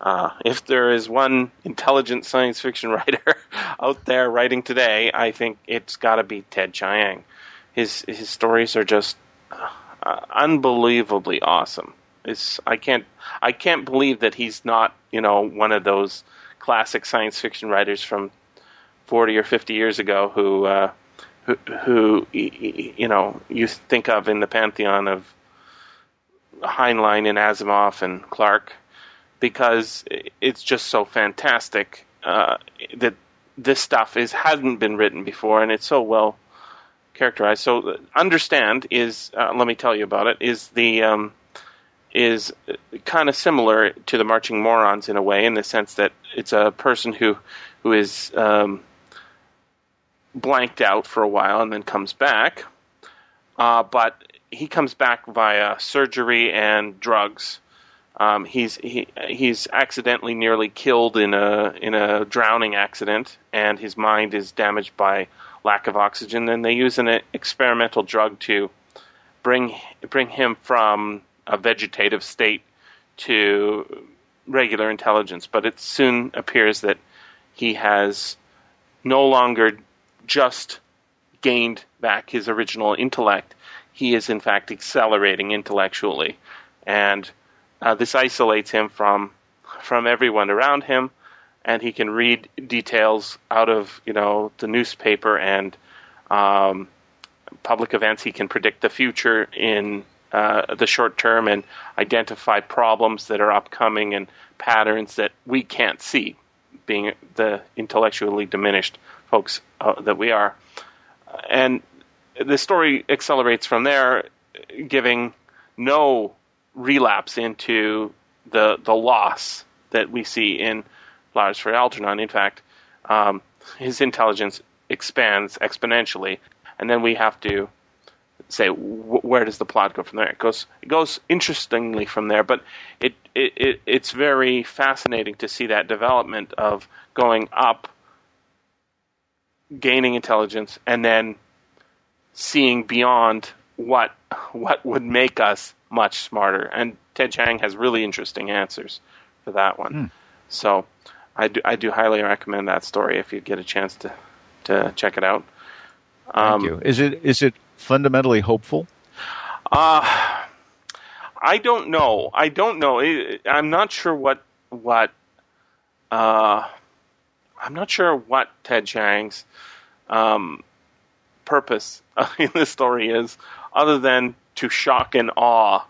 uh, if there is one intelligent science fiction writer out there writing today, I think it's got to be Ted Chiang. His his stories are just uh, unbelievably awesome. It's I can't I can't believe that he's not you know one of those classic science fiction writers from forty or fifty years ago who uh, who, who you know you think of in the pantheon of Heinlein and Asimov and Clarke because it's just so fantastic uh, that this stuff is hasn't been written before and it's so well characterized. So understand is uh, let me tell you about it is the um, is kind of similar to the marching morons in a way in the sense that it's a person who who is um, blanked out for a while and then comes back, uh, but he comes back via surgery and drugs. Um, he's he, he's accidentally nearly killed in a in a drowning accident, and his mind is damaged by lack of oxygen. And they use an experimental drug to bring bring him from a vegetative state to regular intelligence. But it soon appears that he has no longer just gained back his original intellect. He is in fact accelerating intellectually, and uh, this isolates him from from everyone around him, and he can read details out of you know the newspaper and um, public events. He can predict the future in uh, the short term and identify problems that are upcoming and patterns that we can't see, being the intellectually diminished folks uh, that we are. And the story accelerates from there, giving no relapse into the the loss that we see in Flowers for Algernon. In fact, um, his intelligence expands exponentially, and then we have to say wh- where does the plot go from there? It goes it goes interestingly from there, but it, it, it it's very fascinating to see that development of going up, gaining intelligence, and then seeing beyond what what would make us much smarter. And Ted Chiang has really interesting answers for that one. Mm. So I do, I do highly recommend that story if you get a chance to, to check it out. Um, Thank you. Is it is it fundamentally hopeful? Uh, I don't know. I don't know. I'm not sure what what. Uh, I'm not sure what Ted Chiang's um, purpose in this story is, other than to shock and awe.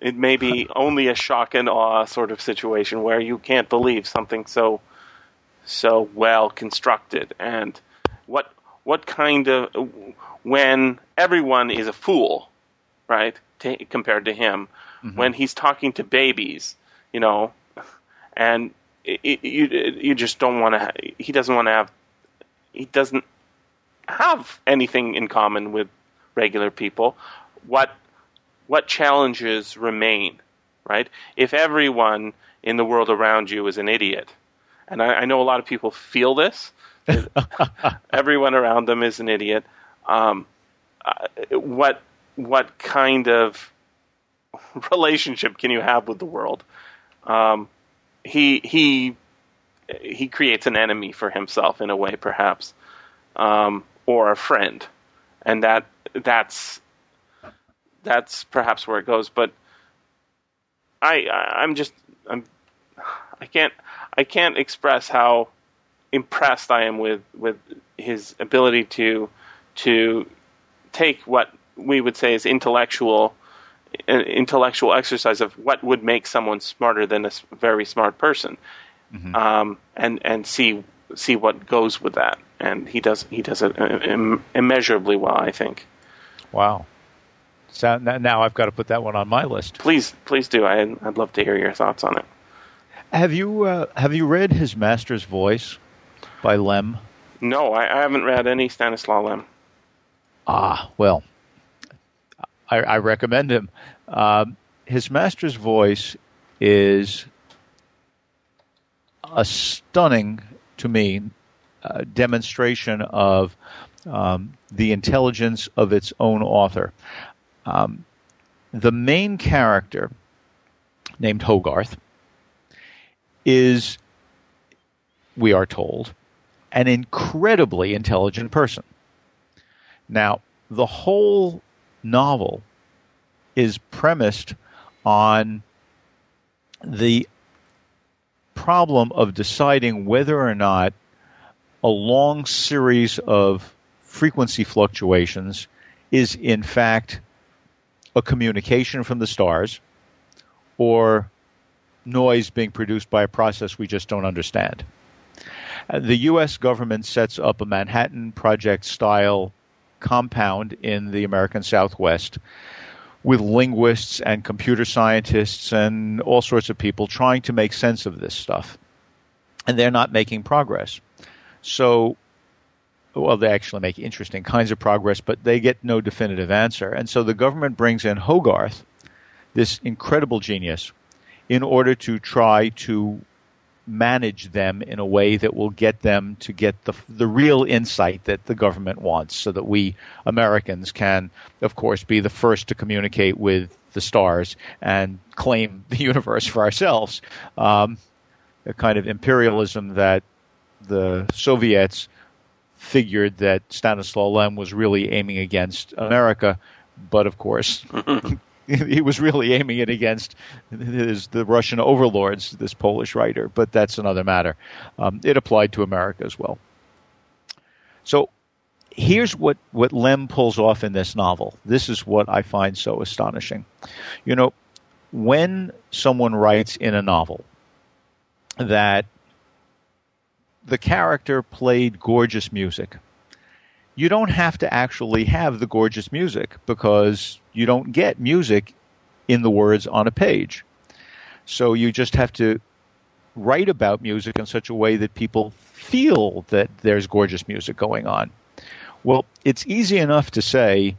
It may be only a shock and awe sort of situation where you can't believe something so so well constructed and what what kind of when everyone is a fool, right? To, compared to him, mm-hmm. when he's talking to babies, you know, and it, it, you you just don't want to. He doesn't want to have. He doesn't have anything in common with regular people what what challenges remain, right? If everyone in the world around you is an idiot, and I, I know a lot of people feel this, everyone around them is an idiot. Um, uh, what what kind of relationship can you have with the world? Um, he he he creates an enemy for himself in a way, perhaps, um, or a friend, and that that's that's perhaps where it goes. But I, I I'm just I'm I can't I can't express how impressed I am with with his ability to to take what we would say is intellectual intellectual exercise of what would make someone smarter than a very smart person um, and and see see what goes with that. And he does he does it im- immeasurably well, I think. Wow. So now I've got to put that one on my list. Please please do. I, I'd love to hear your thoughts on it. Have you uh, have you read his Master's Voice by Lem? No, I, I haven't read any Stanislaw Lem. Ah, well, I, I recommend him. Um, his Master's Voice is a stunning, to me, uh, demonstration of um, the intelligence of its own author. Um, the main character, named Hogarth, is, we are told, an incredibly intelligent person. Now, the whole novel is premised on the problem of deciding whether or not a long series of frequency fluctuations is in fact a communication from the stars or noise being produced by a process we just don't understand. The U.S. government sets up a Manhattan Project style compound in the American Southwest with linguists and computer scientists and all sorts of people trying to make sense of this stuff. And they're not making progress. So, well, they actually make interesting kinds of progress, but they get no definitive answer. And so the government brings in Hogarth, this incredible genius, in order to try to manage them in a way that will get them to get the the real insight that the government wants so that we Americans can of course be the first to communicate with the stars and claim the universe for ourselves um, a kind of imperialism that the Soviets figured that Stanislaw Lem was really aiming against America but of course he was really aiming it against his, the Russian overlords, this Polish writer, but that's another matter. Um, it applied to America as well. So here's what, what Lem pulls off in this novel. This is what I find so astonishing. You know, when someone writes in a novel that the character played gorgeous music, you don't have to actually have the gorgeous music because you don't get music in the words on a page. So you just have to write about music in such a way that people feel that there's gorgeous music going on. Well, it's easy enough to say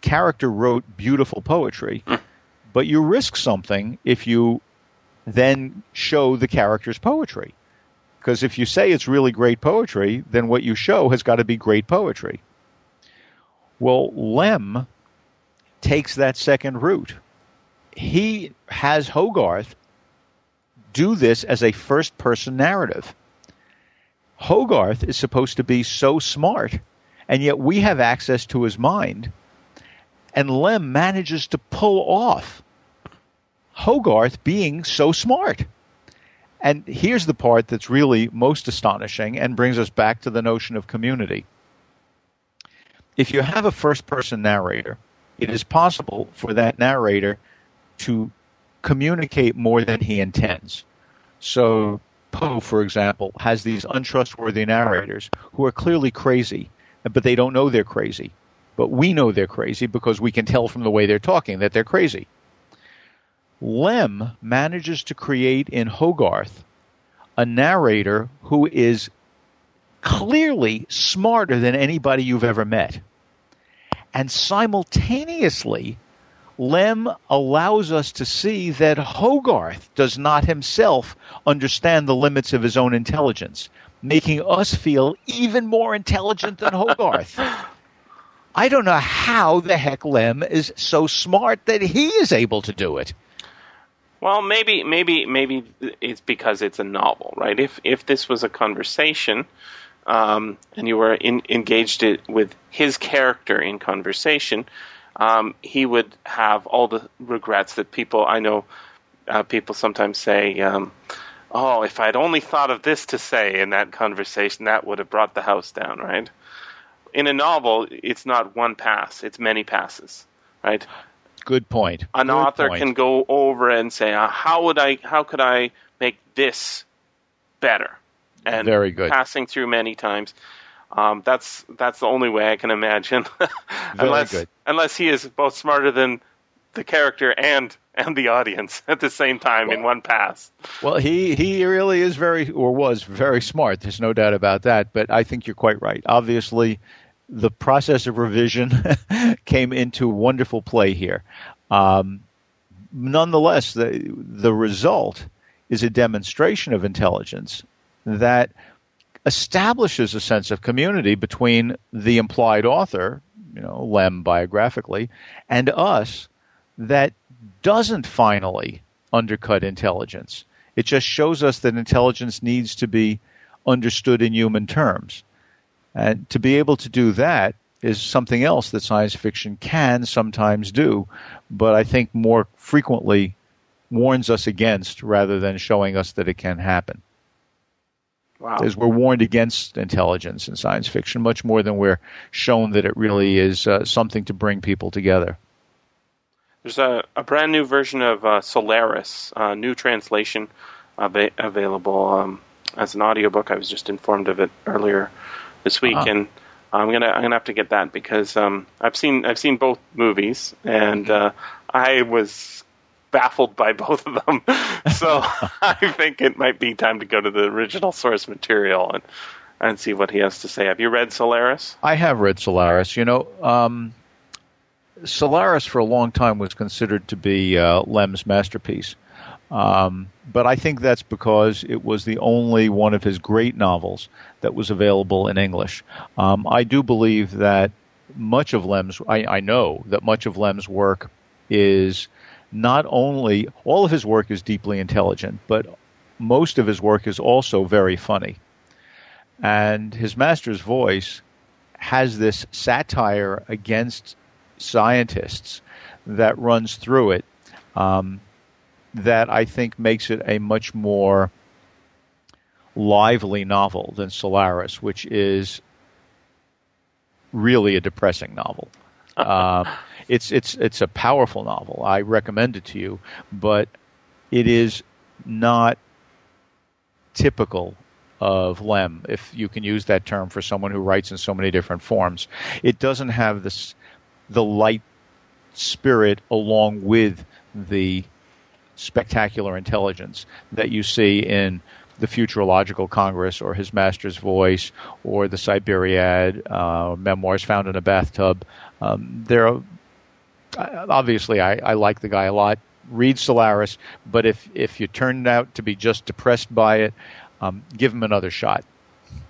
character wrote beautiful poetry, but you risk something if you then show the character's poetry. Because if you say it's really great poetry, then what you show has got to be great poetry. Well, Lem takes that second route. He has Hogarth do this as a first person narrative. Hogarth is supposed to be so smart, and yet we have access to his mind. And Lem manages to pull off Hogarth being so smart. And here's the part that's really most astonishing and brings us back to the notion of community. If you have a first person narrator, it is possible for that narrator to communicate more than he intends. So, Poe, for example, has these untrustworthy narrators who are clearly crazy, but they don't know they're crazy. But we know they're crazy because we can tell from the way they're talking that they're crazy. Lem manages to create in Hogarth a narrator who is clearly smarter than anybody you've ever met. And simultaneously, Lem allows us to see that Hogarth does not himself understand the limits of his own intelligence, making us feel even more intelligent than Hogarth. I don't know how the heck Lem is so smart that he is able to do it. Well, maybe, maybe, maybe it's because it's a novel, right? If if this was a conversation, um, and you were in, engaged it with his character in conversation, um, he would have all the regrets that people I know. Uh, people sometimes say, um, "Oh, if I'd only thought of this to say in that conversation, that would have brought the house down." Right? In a novel, it's not one pass; it's many passes. Right? Good point. an Good author point. can go over and say, uh, "How would I? How could I make this better. And Very good. passing through many times. Um, that's that's the only way I can imagine. unless good. unless he is both smarter than the character and and the audience at the same time in one pass. Well, he he really is very or was very smart. There's no doubt about that. But I think you're quite right. Obviously, the process of revision came into wonderful play here. Um, nonetheless, the the result is a demonstration of intelligence that establishes a sense of community between the implied author, you know, Lem biographically, and us that doesn't finally undercut intelligence. It just shows us that intelligence needs to be understood in human terms. And to be able to do that is something else that science fiction can sometimes do, but I think more frequently warns us against rather than showing us that it can happen. Wow. As we're warned against intelligence in science fiction much more than we're shown that it really is uh, something to bring people together. There's a, a brand new version of uh, Solaris, uh, new translation av- available um, as an audiobook. I was just informed of it earlier this week, Uh-huh. and I'm gonna I'm gonna have to get that because um, I've seen I've seen both movies, and uh, I was baffled by both of them. so I think it might be time to go to the original source material and and see what he has to say. Have you read Solaris? I have read Solaris. You know, um, Solaris for a long time was considered to be uh, Lem's masterpiece. Um, but I think that's because it was the only one of his great novels that was available in English. Um, I do believe that much of Lem's, I, I know that much of Lem's work is not only, all of his work is deeply intelligent, but most of his work is also very funny. And his master's voice has this satire against scientists that runs through it um, that I think makes it a much more lively novel than Solaris, which is really a depressing novel. Um, it's it's it's a powerful novel. I recommend it to you, but it is not typical of Lem, if you can use that term for someone who writes in so many different forms. It doesn't have this the light spirit along with the spectacular intelligence that you see in the Futurological Congress or his master's voice or the Cyberiad uh, memoirs found in a bathtub. Um, there are obviously I, I like the guy a lot. Read Solaris, but if if you turned out to be just depressed by it, um, give him another shot.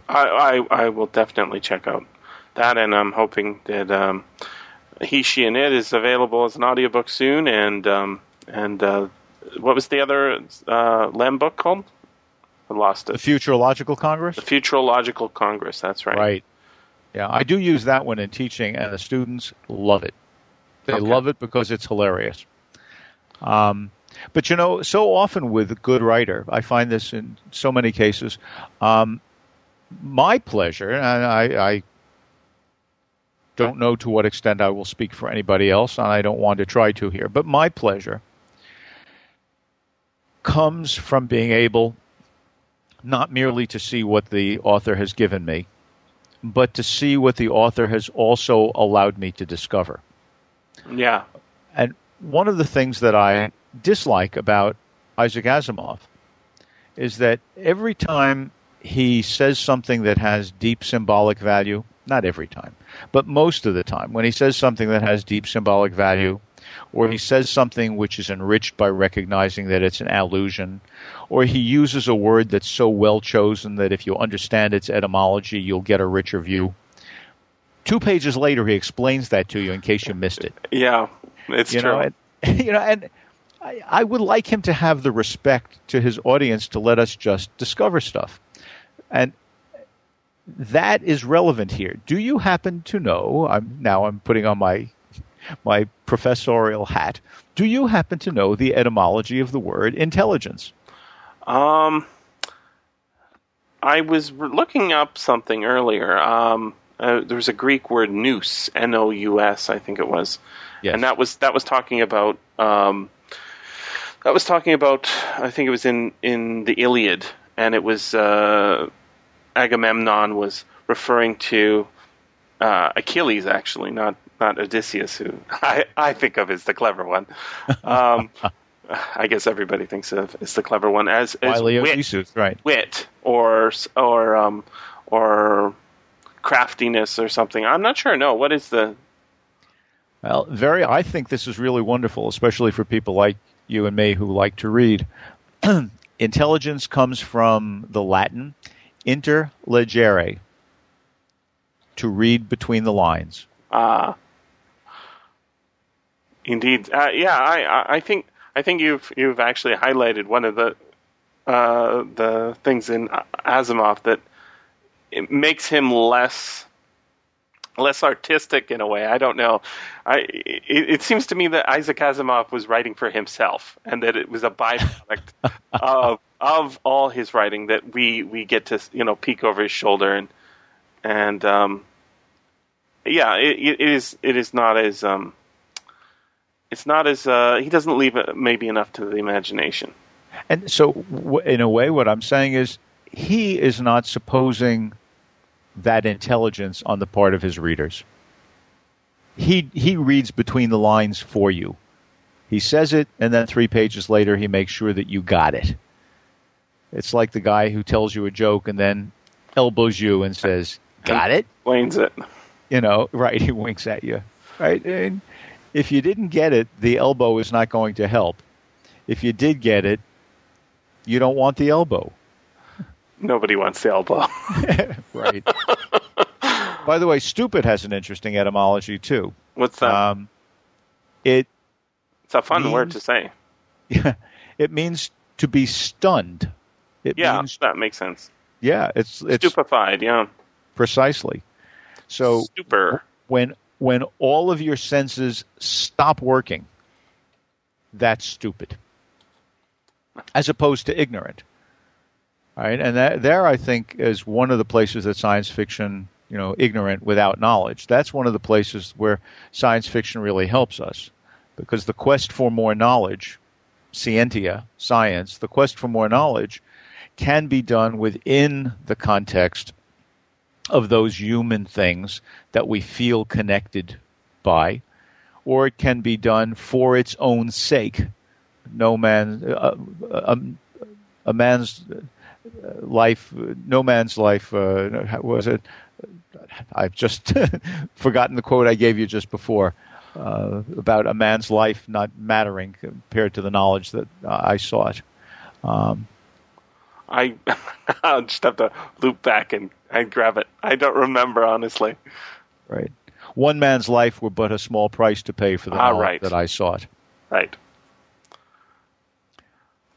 I, I I will definitely check out that, and I'm hoping that um, he, she, and it is available as an audiobook soon. And um, and uh, what was the other uh, Lem book called? I lost The it. Futurological Congress, The Futurological Congress. That's right. right? Yeah, I do use that one in teaching, and the students love it. They Okay. love it because it's hilarious. Um, but you know, so often with a good writer, I find this in so many cases. Um, my pleasure, and I, I don't know to what extent I will speak for anybody else, and I don't want to try to here, but my pleasure comes from being able not merely to see what the author has given me, but to see what the author has also allowed me to discover. Yeah. And one of the things that I dislike about Isaac Asimov is that every time he says something that has deep symbolic value, not every time, but most of the time, when he says something that has deep symbolic value, or he says something which is enriched by recognizing that it's an allusion, or he uses a word that's so well chosen that if you understand its etymology, you'll get a richer view. Two pages later, he explains that to you in case you missed it Yeah. It's you true. know, and, you know, and I, I would like him to have the respect to his audience to let us just discover stuff, and that is relevant here. Do you happen to know? I'm now I'm putting on my my professorial hat. Do you happen to know the etymology of the word intelligence? Um, I was looking up something earlier. Um, uh, there was a Greek word nous, N-O-U-S, I think it was, Yes. and that was that was talking about um, That was talking about. I think it was in in the Iliad, and it was uh, Agamemnon was referring to uh, Achilles, actually, not not Odysseus, who I, I think of as the clever one. Um, I guess everybody thinks of as the clever one as, as wit, Odysseus, right? wit or or um, or craftiness or something. I'm not sure. No, what is the Well, very. I think this is really wonderful, especially for people like you and me who like to read. Intelligence comes from the Latin interlegere, to read between the lines. Uh, indeed, uh, yeah. I, I- think I think you've you've actually highlighted one of the uh, the things in Asimov that it makes him less less artistic in a way. I don't know. I it, it seems to me that Isaac Asimov was writing for himself, and that it was a byproduct of of all his writing that we we get to you know peek over his shoulder and and um, yeah, it, it is it is not as um, it's not as uh, he doesn't leave it maybe enough to the imagination. And so, w- in a way, what I'm saying is he is not supposing that intelligence on the part of his readers. He he reads between the lines for you. He says it, and then three pages later, he makes sure that you got it. It's like the guy who tells you a joke and then elbows you and says, "Got it." Explains it. You know, right? He winks at you, right? And if you didn't get it, the elbow is not going to help. If you did get it, you don't want the elbow. Nobody wants the elbow. right. By the way, stupid has an interesting etymology too. What's that? Um, it it's a fun means- word to say. Yeah, it means to be stunned. It Yeah, means that makes sense. yeah, it's it's Stupefied. Yeah. precisely. So Stupor. when when all of your senses stop working, that's stupid. As opposed to ignorant. Right, and that there I think is one of the places that science fiction, you know, ignorant without knowledge. That's one of the places where science fiction really helps us. Because the quest for more knowledge, scientia, science, the quest for more knowledge can be done within the context of those human things that we feel connected by, or it can be done for its own sake. No man, uh, a, a man's life, no man's life. Uh, was it? I've just forgotten the quote I gave you just before uh, about a man's life not mattering compared to the knowledge that uh, I sought. Um, I I'll just have to loop back and, and grab it. I don't remember honestly. right. One man's life were but a small price to pay for the Ah, right. that I sought. Right.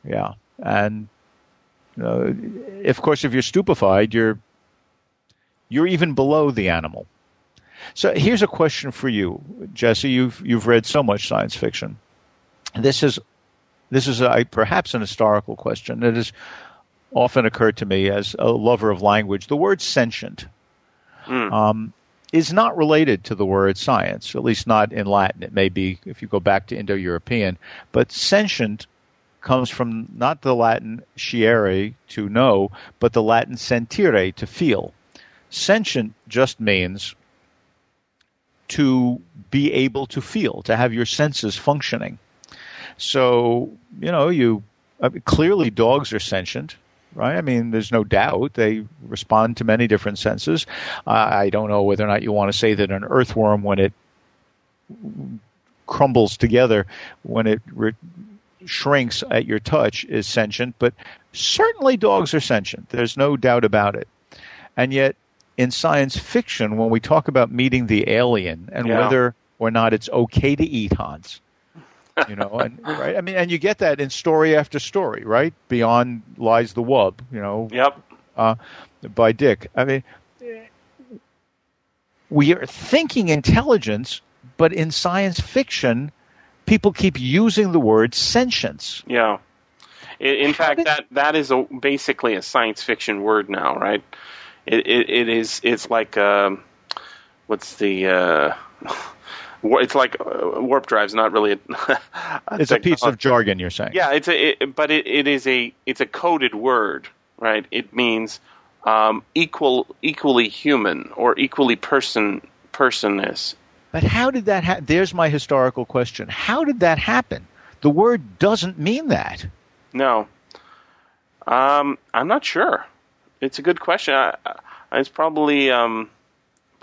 Yeah, and uh, of course, if you're stupefied, you're you're even below the animal. So here's a question for you, Jesse. You've you've read so much science fiction. This is this is a, perhaps an historical question that has often occurred to me as a lover of language. The word sentient Mm. um, is not related to the word science, at least not in Latin. It may be if you go back to Indo-European, but sentient comes from not the Latin scire to know, but the Latin sentire to feel. Sentient just means to be able to feel, to have your senses functioning. So, you know, you I mean, clearly dogs are sentient, right? I mean, there's no doubt they respond to many different senses. Uh, I don't know whether or not you want to say that an earthworm, when it crumbles together, when it re- shrinks at your touch, is sentient, but certainly dogs are sentient. There's no doubt about it. And yet, in science fiction, when we talk about meeting the alien and Yeah. whether or not it's okay to eat Hans, you know, and right, I mean, and you get that in story after story, right? Beyond lies the wub, you know, Yep. uh, by Dick. I mean, we are thinking intelligence, but in science fiction, people keep using the word sentience. Yeah. In, in fact, did- that that is a, basically a science fiction word now, right? It it, it is. It's like um, what's the uh, It's like uh, warp drive's not really. A, It's a piece of jargon, you're saying. Yeah, it's a, it, but it, it is a it's a coded word, right? It means um, equal, equally human or equally person personness. But how did that happen? There's my historical question. How did that happen? The word doesn't mean that. No, um, I'm not sure. It's a good question. I, I, it's probably um,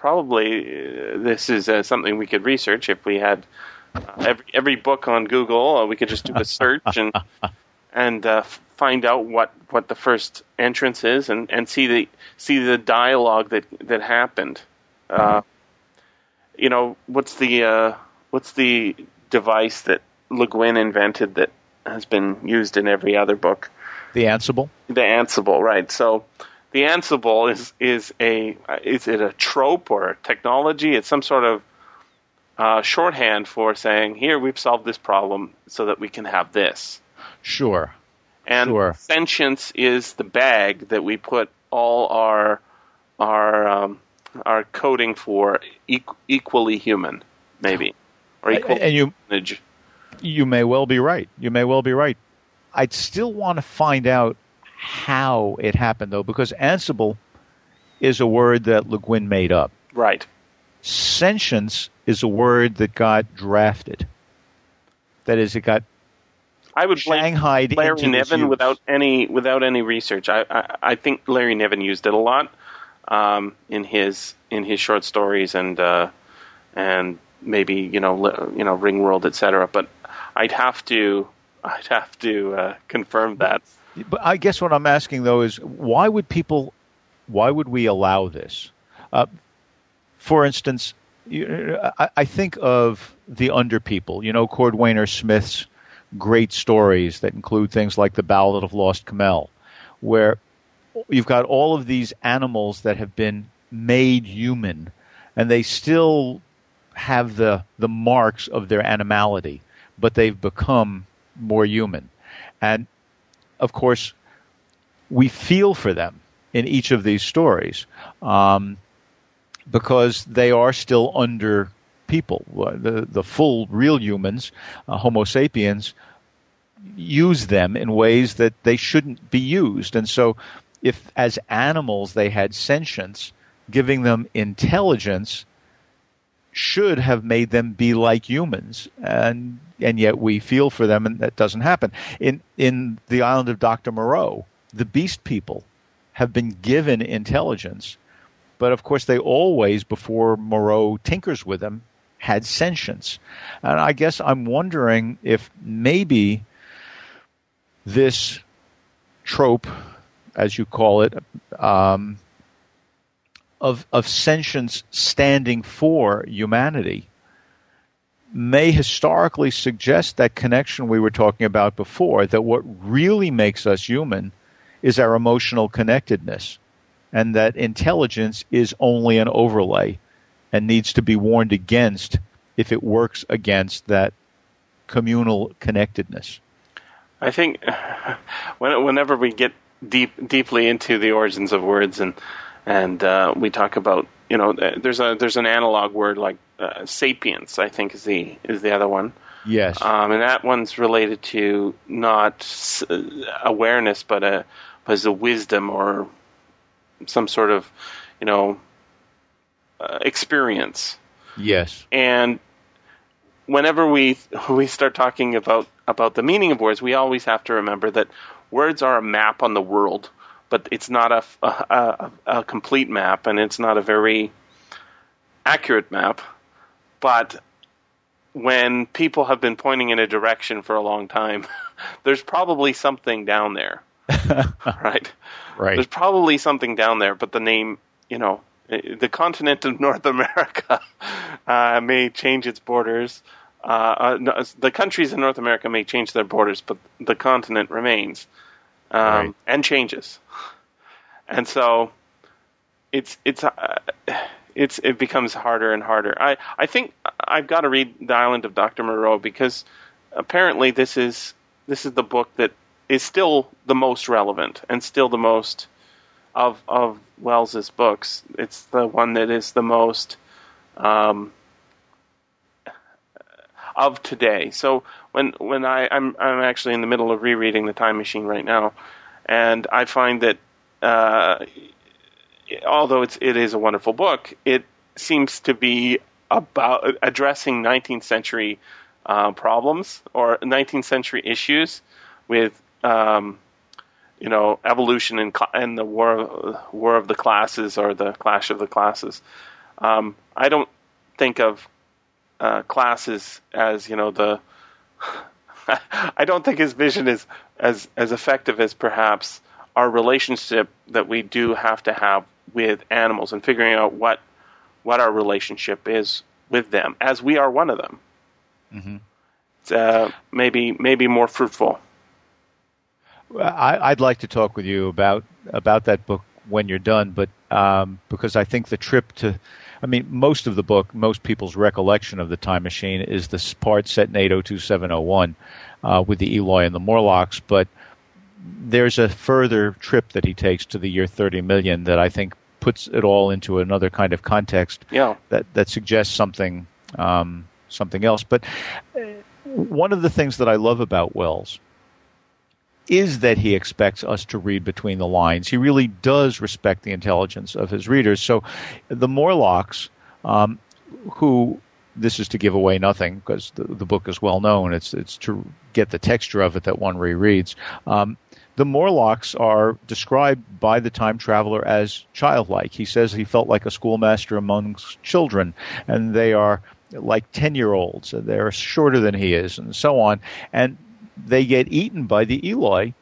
probably uh, this is uh, something we could research if we had uh, every every book on Google. Uh, we could just do a search and and uh, find out what, what the first entrance is and, and see the see the dialogue that that happened. Uh, you know what's the uh, what's the device that Le Guin invented that has been used in every other book? The Ansible? the Ansible, right? So the Ansible is is a is it a trope or a technology? It's some sort of uh, shorthand for saying here we've solved this problem so that we can have this. Sure. And Sure. sentience is the bag that we put all our our um, our coding for equ- equally human, maybe or equal And you image. you may well be right. You may well be right. I'd still want to find out how it happened though, because Ansible is a word that Le Guin made up. Right. Sentience is a word that got drafted. That is, it got I would blame shanghaied Larry Niven use. without any without any research. I, I I think Larry Niven used it a lot um, in his in his short stories and uh, and maybe you know you know Ringworld etc. But I'd have to I'd have to uh, confirm that. But I guess what I'm asking though is why would people, why would we allow this? Uh, for instance, I, I think of the Under People. You know, Cordwainer Smith's great stories that include things like the Ballad of Lost C'mell, where you've got all of these animals that have been made human, and they still have the the marks of their animality, but they've become more human. And of course, we feel for them in each of these stories um, because they are still under people. The, the full, real humans, uh, Homo sapiens, use them in ways that they shouldn't be used. And so, if as animals they had sentience, giving them intelligence should have made them be like humans and and yet we feel for them and that doesn't happen in in the island of Dr. Moreau the beast people have been given intelligence but of course they always before Moreau tinkers with them had sentience and I guess I'm wondering if maybe this trope as you call it um, of of sentience standing for humanity may historically suggest that connection we were talking about before that what really makes us human is our emotional connectedness and that intelligence is only an overlay and needs to be warned against if it works against that communal connectedness. I think whenever we get deep deeply into the origins of words and and uh, we talk about you know there's a there's an analog word like uh, sapience I think is the is the other one. Yes. Um, and that one's related to not s- uh, awareness but a as a wisdom or some sort of you know uh, experience. Yes. And whenever we we start talking about about the meaning of words, we always have to remember that words are a map on the world, but it's not a, a, a, a complete map, and it's not a very accurate map. But when people have been pointing in a direction for a long time, there's probably something down there, right? right There's probably something down there, but the name, you know, eh, the continent of North America uh, may change its borders. Uh, uh, no, the countries in North America may change their borders, but the continent remains um, Right. and changes. And so, it's it's uh, it's it becomes harder and harder. I I think I've got to read The Island of Dr. Moreau because apparently this is this is the book that is still the most relevant and still the most of of Wells's books. It's the one that is the most um, of today. So when when I I'm I'm actually in the middle of rereading the Time Machine right now, and I find that uh, although it's it is a wonderful book, it seems to be about addressing 19th century uh, problems or 19th century issues with um, you know evolution and, and the war war of the classes or the clash of the classes. Um, I don't think of uh, classes as you know the. I don't think his vision is as as effective as perhaps our relationship that we do have to have with animals and figuring out what what our relationship is with them as we are one of them. Mm-hmm. Uh, maybe maybe more fruitful. I, would like to talk with you about about that book when you're done, but um, because I think the trip to, I mean, most of the book, most people's recollection of the time machine is this part set in 802.701 uh, with the Eloi and the Morlocks, but there's a further trip that he takes to the year 30 million that I think puts it all into another kind of context yeah. that that suggests something um, something else. But uh, one of the things that I love about Wells is that he expects us to read between the lines. He really does respect the intelligence of his readers. So the Morlocks, um, who this is to give away nothing because the, the, book is well known. It's it's to get the texture of it that one rereads. Um, the Morlocks are described by the time traveler as childlike. He says he felt like a schoolmaster amongst children, and they are like 10 year olds. They're shorter than he is, and so on. And they get eaten by the Eloi.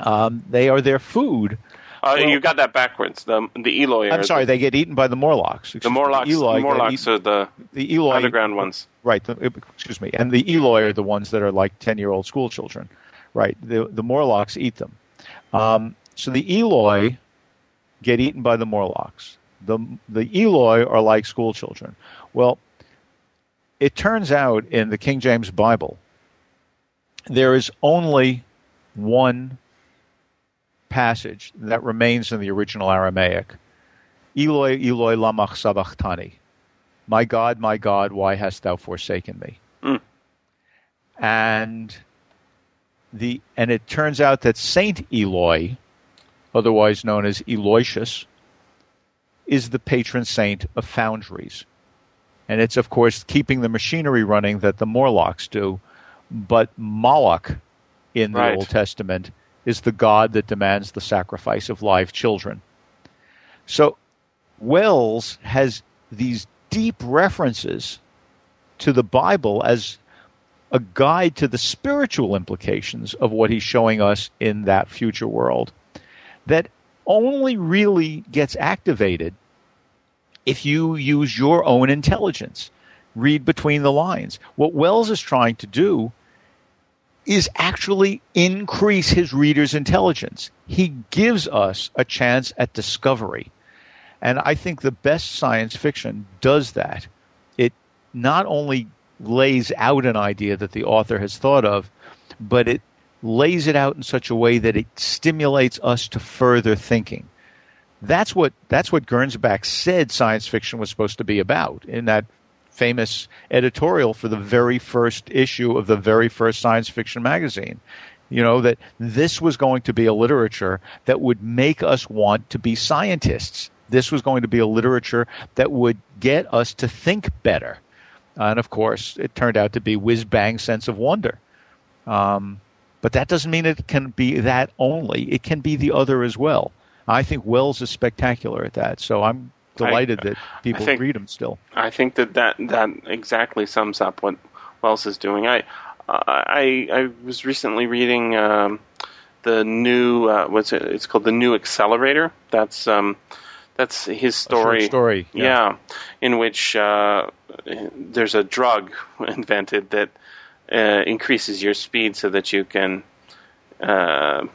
Um, they are their food. Uh, well, you got that backwards. The the Eloi. I'm sorry, the, they get eaten by the Morlocks. the Morlocks. The, Eloi the Morlocks are the the Eloi underground ones. Right. The, excuse me. And the Eloi are the ones that are like ten year old school children. Right. The the Morlocks eat them. Um, so the Eloi get eaten by the Morlocks. The the Eloi are like school children. Well, it turns out in the King James Bible there is only one passage that remains in the original Aramaic. Eloi, Eloi, lama sabachthani. My God, my God, why hast thou forsaken me? Mm. And the and it turns out that Saint Eloi, otherwise known as Eloysius, is the patron saint of foundries. And it's of course keeping the machinery running that the Morlocks do but Moloch in the right. Old Testament is the god that demands the sacrifice of live children. So Wells has these deep references to the Bible as a guide to the spiritual implications of what he's showing us in that future world that only really gets activated if you use your own intelligence. Read between the lines. What Wells is trying to do is actually increase his reader's intelligence. He gives us a chance at discovery. And I think the best science fiction does that. It not only lays out an idea that the author has thought of, but it lays it out in such a way that it stimulates us to further thinking. That's what that's what Gernsback said science fiction was supposed to be about in that famous editorial for the very first issue of the very first science fiction magazine. You know, that this was going to be a literature that would make us want to be scientists. This was going to be a literature that would get us to think better. And of course, it turned out to be whiz bang sense of wonder. Um, but that doesn't mean it can be that only. It can be the other as well. I think Wells is spectacular at that. So I'm delighted I, that people think, read them still. I think that, that that exactly sums up what Wells is doing. I I I was recently reading um, the new uh, what's it? It's called the New Accelerator. That's um, that's his story. story, yeah. yeah. in which uh, there's a drug invented that uh, increases your speed so that you can uh,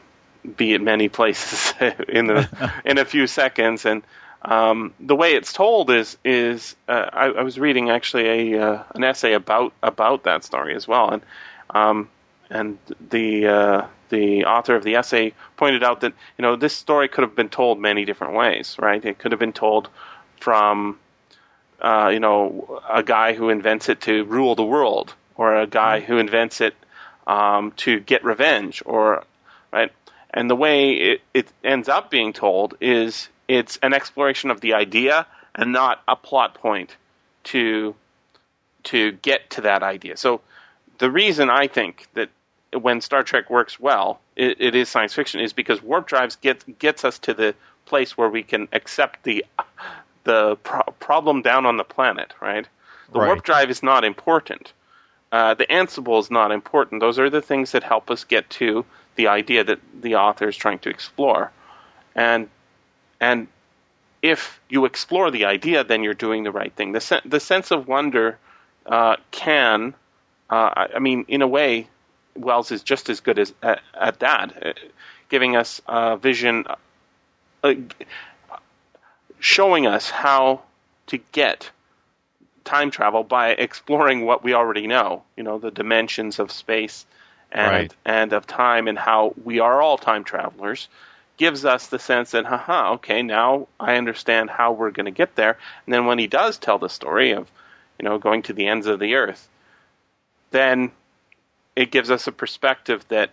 be at many places in the in a few seconds and um, the way it's told is is uh, I, I, was reading actually a uh, an essay about about that story as well, and um, and the uh, the author of the essay pointed out that you know this story could have been told many different ways, right? It could have been told from uh, you know a guy who invents it to rule the world, or a guy who invents it um, to get revenge, or right. And the way it, it ends up being told is it's an exploration of the idea and not a plot point to to get to that idea. So the reason I think that when Star Trek works well, it, it is science fiction, is because warp drives gets gets us to the place where we can accept the the pro- problem down on the planet. Right, the Right. warp drive is not important. Uh, the Ansible is not important. Those are the things that help us get to the idea that the author is trying to explore, and and if you explore the idea, then you're doing the right thing. The sen- the sense of wonder uh, can, uh, I, mean, in a way, Wells is just as good as at, at that, uh, giving us a vision, uh, showing us how to get time travel by exploring what we already know. You know, the dimensions of space and Right. and of time, and how we are all time travelers. Gives us the sense that, haha, okay, now I understand how we're going to get there. And then when he does tell the story of, you know, going to the ends of the earth, then it gives us a perspective that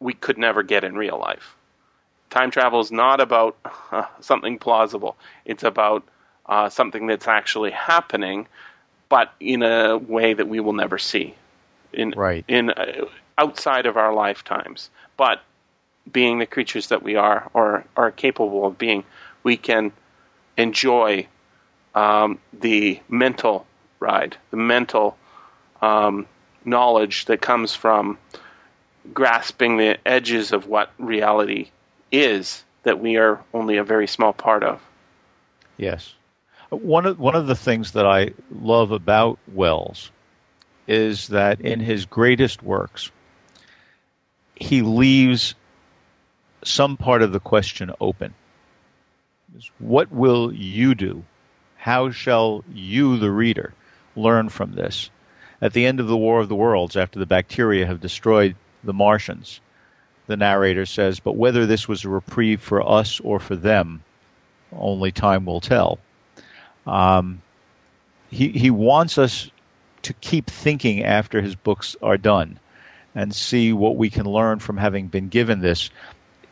we could never get in real life. Time travel is not about uh, something plausible. It's about uh, something that's actually happening, but in a way that we will never see, in Right. in uh, outside of our lifetimes. But being the creatures that we are, or are capable of being, we can enjoy um, the mental ride, the mental um, knowledge that comes from grasping the edges of what reality is that we are only a very small part of. Yes. One of one of the things that I love about Wells is that in his greatest works, he leaves some part of the question open. What will you do? How shall you, the reader, learn from this? At the end of the War of the Worlds, after the bacteria have destroyed the Martians, the narrator says, But whether this was a reprieve for us or for them, only time will tell. Um, he he wants us to keep thinking after his books are done, and see what we can learn from having been given this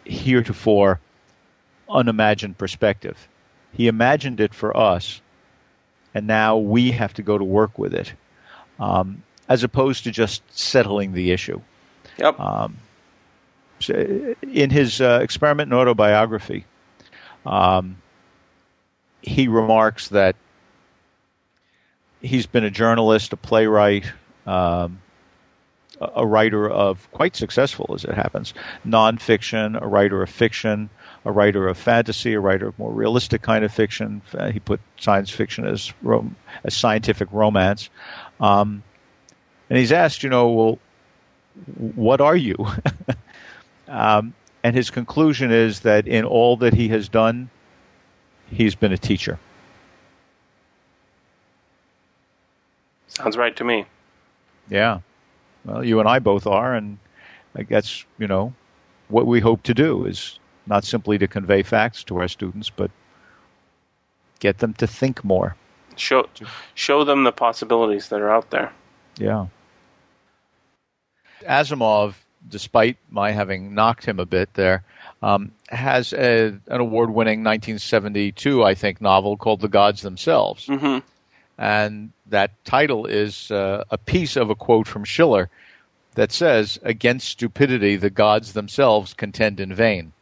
heretofore unimagined perspective. He imagined it for us, and now we have to go to work with it, um, as opposed to just settling the issue. Yep. Um, so in his uh, experiment in autobiography, um, he remarks that he's been a journalist, a playwright, um, a writer of quite successful, as it happens, nonfiction, a writer of fiction, a writer of fantasy, a writer of more realistic kind of fiction. Uh, He put science fiction as rom- as scientific romance, um, and he's asked, you know, well, what are you? um, and his conclusion is that in all that he has done, he's been a teacher. Sounds right to me. Yeah. Well, you and I both are, and I guess, you know, what we hope to do is not simply to convey facts to our students, but get them to think more. Show show them the possibilities that are out there. Yeah. Asimov, despite my having knocked him a bit there, um, has a, an award winning 1972, I think, novel called The Gods Themselves. hmm And that title is uh, a piece of a quote from Schiller that says, Against stupidity, the gods themselves contend in vain.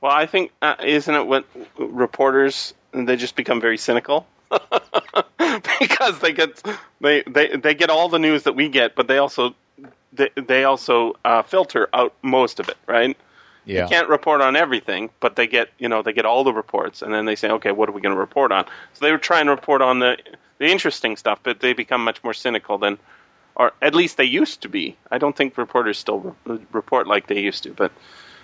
Well, I think uh, isn't it what reporters they just become very cynical because they get they, they they get all the news that we get, but they also they, they also uh, filter out most of it, right? Yeah. You can't report on everything, but they get you know they get all the reports, and then they say, okay, what are we going to report on? So they would try and report on the the interesting stuff, but they become much more cynical than, or at least they used to be. I don't think reporters still re- report like they used to, but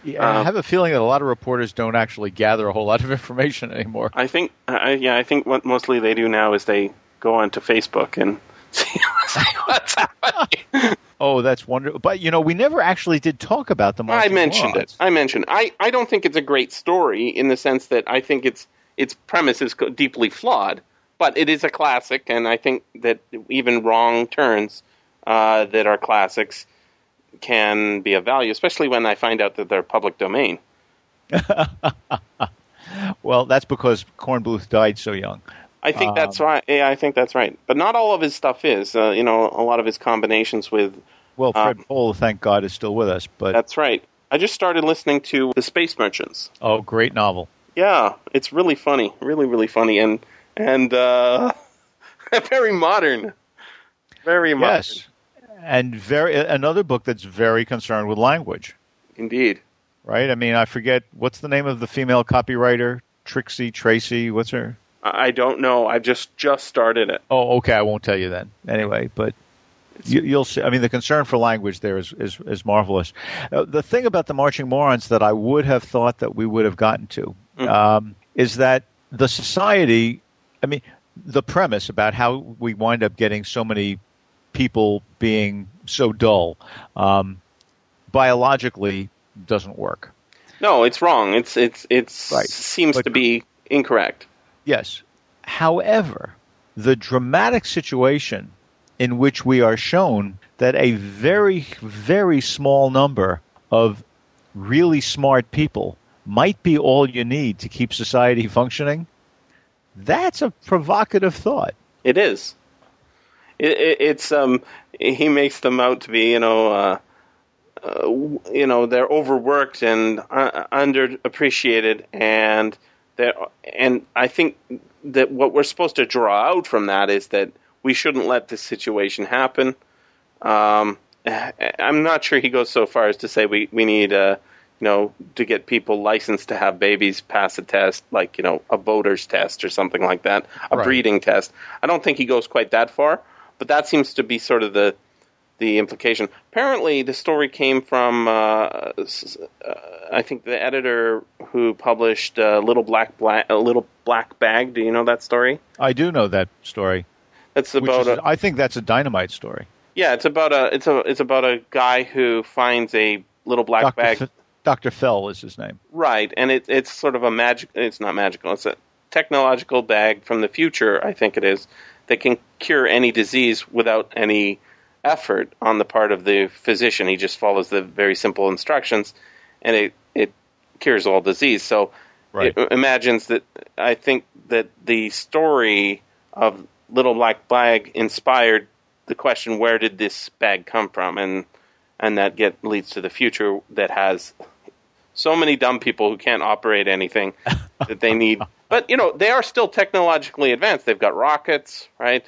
Yeah, I Um, have a feeling that a lot of reporters don't actually gather a whole lot of information anymore. I think, I, yeah, I think what mostly they do now is they go onto Facebook and what's happening. Oh, that's wonderful. But, you know, we never actually did talk about the I mentioned it. I mentioned. I, I don't think it's a great story in the sense that I think its its premise is deeply flawed. but it is a classic, and I think that even wrong turns uh, that are classics can be of value, especially when I find out that they're public domain. Well, that's because Kornbluth died so young. I think that's Um, right. Yeah, I think that's right. But not all of his stuff is. Uh, you know, a lot of his combinations with. Well, Fred Um, Pohl, thank God, is still with us. But That's right. I just started listening to The Space Merchants. oh, great novel. Yeah, it's really funny, really, really funny, and and uh, very modern. Very modern, Yes, and very another book that's very concerned with language. indeed. Right? I mean, I forget what's the name of the female copywriter, Trixie Tracy. What's her? I don't know. I just just started it. Oh, okay. I won't tell you then. Anyway, but you, you'll see. I mean, the concern for language there is is, is marvelous. Uh, the thing about the marching morons that I would have thought that we would have gotten to um, is that the society. I mean, the premise about how we wind up getting so many people being so dull um, biologically doesn't work. No, it's wrong. It's it's it's Right. seems But- to be incorrect. Yes. However, the dramatic situation in which we are shown that a very, very small number of really smart people might be all you need to keep society functioning, that's a provocative thought. It is. It, it, it's um. He makes them out to be, you know, uh, uh, you know, they're overworked and uh, underappreciated, and and I think that what we're supposed to draw out from that is that we shouldn't let this situation happen. Um, I'm not sure he goes so far as to say we we need uh, you know to get people licensed to have babies pass a test like you know a voter's test or something like that, a Right. breeding test. I don't think he goes quite that far, but that seems to be sort of the the implication. Apparently, the story came from uh, uh, I think the editor who published uh, Little Black Black uh, Little Black Bag. Do you know that story? I do know that story. It's about is, a, I think that's a dynamite story. yeah, it's about a it's a it's about a guy who finds a little black Dr. bag. F- Dr. Fell is his name. Right, and it, it's sort of a magic. It's not magical. It's a technological bag from the future. I think it is that can cure any disease without any effort on the part of the physician. He just follows the very simple instructions, and it it cures all disease. So Right. it imagines that. I think that the story of Little Black Bag inspired the question, "Where did this bag come from?" and and that get leads to the future that has so many dumb people who can't operate anything that they need. But you know, they are still technologically advanced. They've got rockets, right?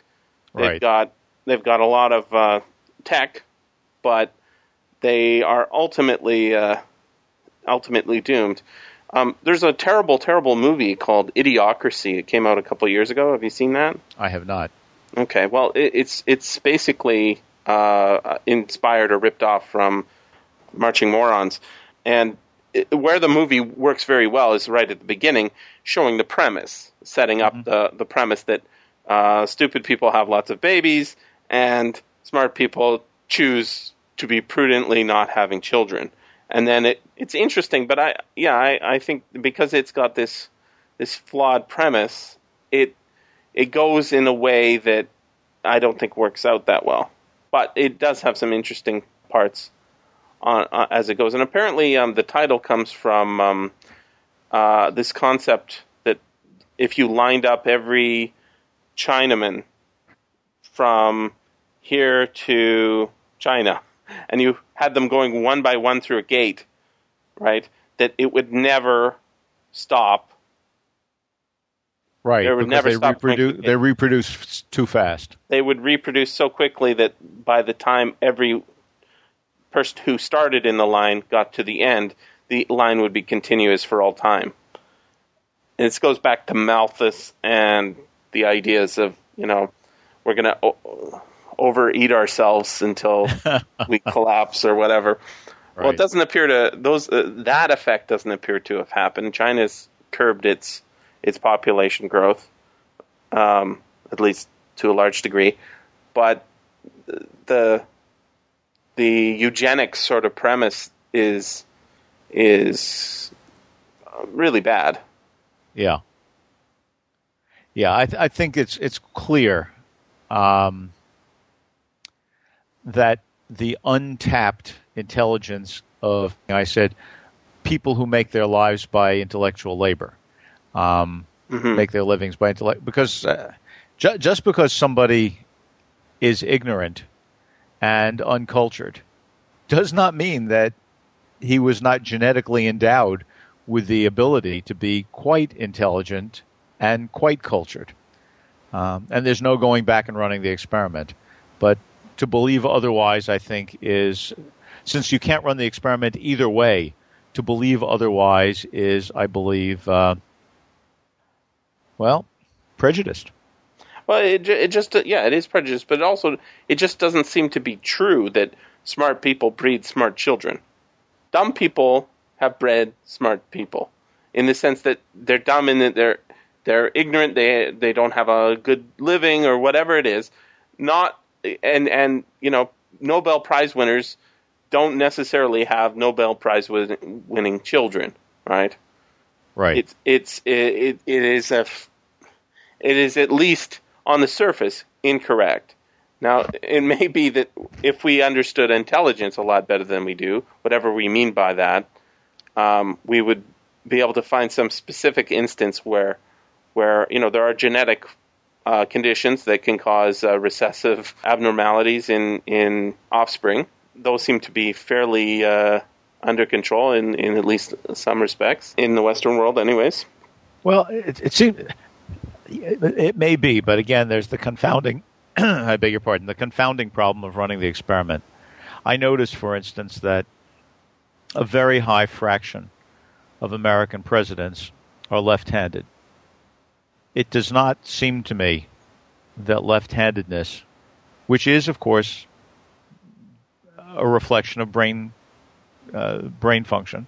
They've Right. got they've got a lot of uh, tech, but they are ultimately uh, ultimately doomed. Um, there's a terrible, terrible movie called Idiocracy. It came out a couple years ago. Have you seen that? I have not. Okay, well, it, it's it's basically uh, inspired or ripped off from Marching Morons, and it, where the movie works very well is right at the beginning, showing the premise, setting up the the premise that uh, stupid people have lots of babies and smart people choose to be prudently not having children, and then it it's interesting, but I yeah I, I think because it's got this this flawed premise, it it goes in a way that I don't think works out that well. But it does have some interesting parts on, uh, as it goes. And apparently, um, the title comes from um, uh, this concept that if you lined up every Chinaman from here to China, and you had them going one by one through a gate, right, that it would never stop Right. They would never they stop reproduce they reproduce too fast. they would reproduce so quickly that by the time every person who started in the line got to the end, the line would be continuous for all time. And this goes back to Malthus and the ideas of, you know, we're going to o- overeat ourselves until we collapse or whatever. Well, it doesn't appear to those uh, that effect doesn't appear to have happened. China's curbed its its population growth, um, at least to a large degree, but the the eugenics sort of premise is is uh, really bad. Yeah. Yeah, I, th- I think it's it's clear um, that the untapped intelligence of I said people who make their lives by intellectual labor, um, Mhm. make their livings by intellect because uh, ju- just because somebody is ignorant and uncultured does not mean that he was not genetically endowed with the ability to be quite intelligent and quite cultured. Um, and there's no going back and running the experiment. But to believe otherwise, I think, is since you can't run the experiment either way, to believe otherwise is, I believe, uh, well, prejudiced. Well, it, it just yeah, it is prejudice, but also it just doesn't seem to be true that smart people breed smart children. Dumb people have bred smart people, in the sense that they're dumb and that they're they're ignorant. They they don't have a good living or whatever it is. Not and and you know Nobel Prize winners don't necessarily have Nobel Prize win- winning children, right? Right. It's it's it, it, it is a it is at least on the surface incorrect. Now it may be that if we understood intelligence a lot better than we do, whatever we mean by that, um, we would be able to find some specific instance where where you know there are genetic uh, conditions that can cause uh, recessive abnormalities in in offspring. Those seem to be fairly uh, under control in, in at least some respects in the Western world, anyways. Well, it, it seems it, it may be, but again, there's the confounding. I beg your pardon. The confounding problem of running the experiment. I noticed, for instance, that a very high fraction of American presidents are left-handed. It does not seem to me that left-handedness, which is, of course, a reflection of brain uh, brain function,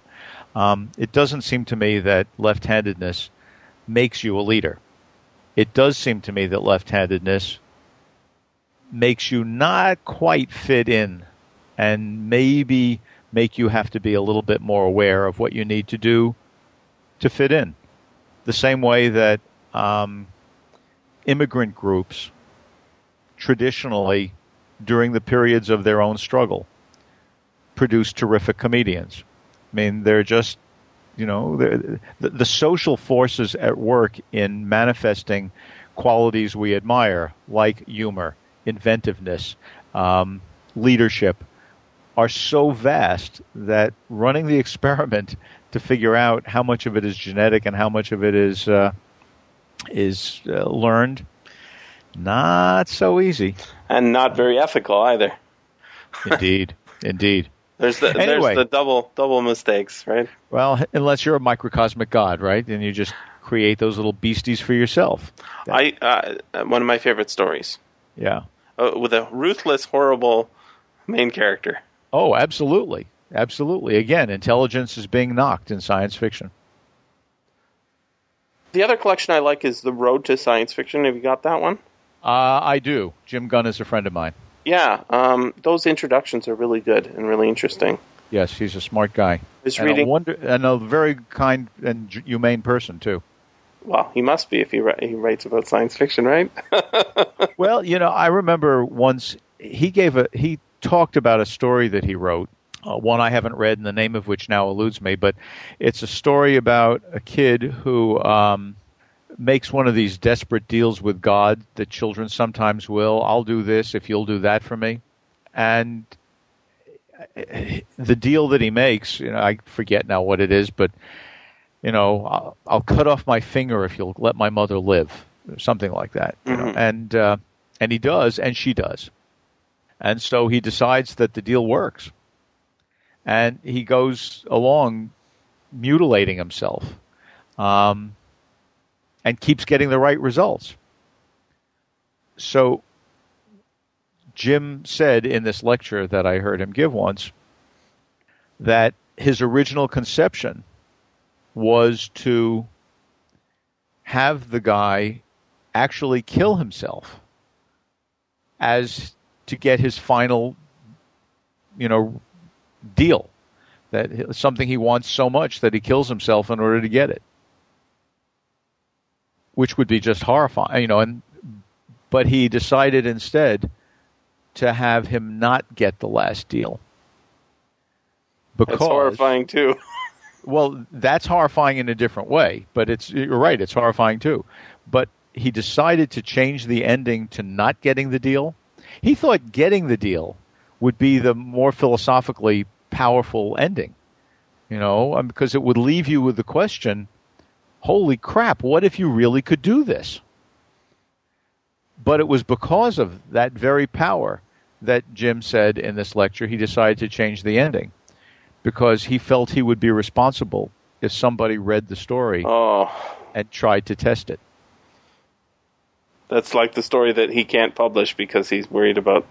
um, it doesn't seem to me that left-handedness makes you a leader. It does seem to me that left-handedness makes you not quite fit in and maybe make you have to be a little bit more aware of what you need to do to fit in. The same way that um, immigrant groups traditionally, during the periods of their own struggle, produce terrific comedians. I mean, they're just, you know, the, the social forces at work in manifesting qualities we admire, like humor, inventiveness, um, leadership, are so vast that running the experiment to figure out how much of it is genetic and how much of it is uh, is uh, learned, not so easy. And not very ethical either. Indeed, indeed. There's the Anyway. there's the double double mistakes, right? Well, unless you're a microcosmic god, right? And you just create those little beasties for yourself. I uh, one of my favorite stories Yeah. uh, with a ruthless, horrible main character. Oh, absolutely. Absolutely. Again, intelligence is being knocked in science fiction. The other collection I like is The Road to Science Fiction. Have you got that one? Uh, I do. Jim Gunn is a friend of mine. Yeah, um, those introductions are really good and really interesting. Yes, he's a smart guy. I was and, a reading. wonder, and a very kind and humane person, too. Well, he must be if he, ri- he writes about science fiction, right? Well, you know, I remember once he gave a he talked about a story that he wrote, uh, one I haven't read, and the name of which now eludes me. But it's a story about a kid who um, makes one of these desperate deals with God that children sometimes will. I'll do this if you'll do that for me, and uh, the deal that he makes, you know, I forget now what it is, but you know, I'll, I'll cut off my finger if you'll let my mother live, something like that. You know? Mhm. And uh, and he does, and she does, and so he decides that the deal works, and he goes along mutilating himself, um, and keeps getting the right results. So Jim said in this lecture that I heard him give once that his original conception was to have the guy actually kill himself as to get his final you know deal that something he wants so much that he kills himself in order to get it which would be just horrifying, you know. And but he decided instead to have him not get the last deal because That's horrifying too. well, that's horrifying in a different way, but it's you're right. It's horrifying too. But he decided to change the ending to not getting the deal. He thought getting the deal would be the more philosophically powerful ending, you know, um, because it would leave you with the question, holy crap, what if you really could do this? But it was because of that very power that Jim said in this lecture he decided to change the ending because he felt he would be responsible if somebody read the story oh. and tried to test it. That's like the story that he can't publish because he's worried about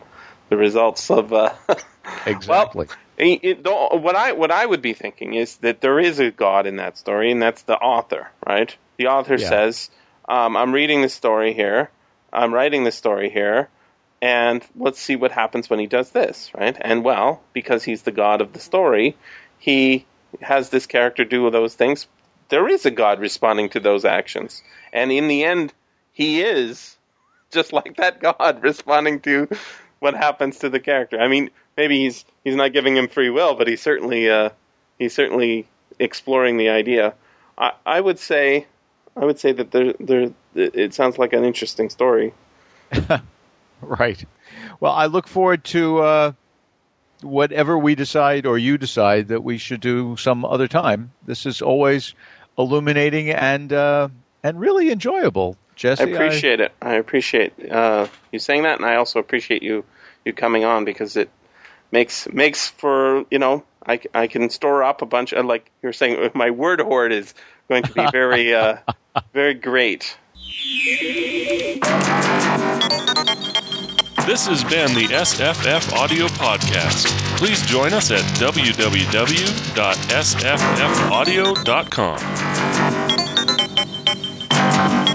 the results of. Uh, exactly. Well, it, it, what I what I would be thinking is that there is a God in that story, and that's the author, right? The author yeah. says, um, "I'm reading the story here. I'm writing the story here." and let's see what happens when he does this, right? And well, because he's the god of the story, he has this character do those things. There is a god responding to those actions. And in the end, he is just like that god responding to what happens to the character. I mean, maybe he's he's not giving him free will, but he's certainly uh, he's certainly exploring the idea. I, I would say I would say that there there it sounds like an interesting story. Right. Well, I look forward to uh, whatever we decide or you decide that we should do some other time. This is always illuminating and uh, and really enjoyable. Jesse, I appreciate I, it. I appreciate uh, you saying that, and I also appreciate you you coming on because it makes makes for you know I, I can store up a bunch of like you're saying my word hoard is going to be very uh, very great. This has been the SFF Audio Podcast. Please join us at www.sffaudio.com.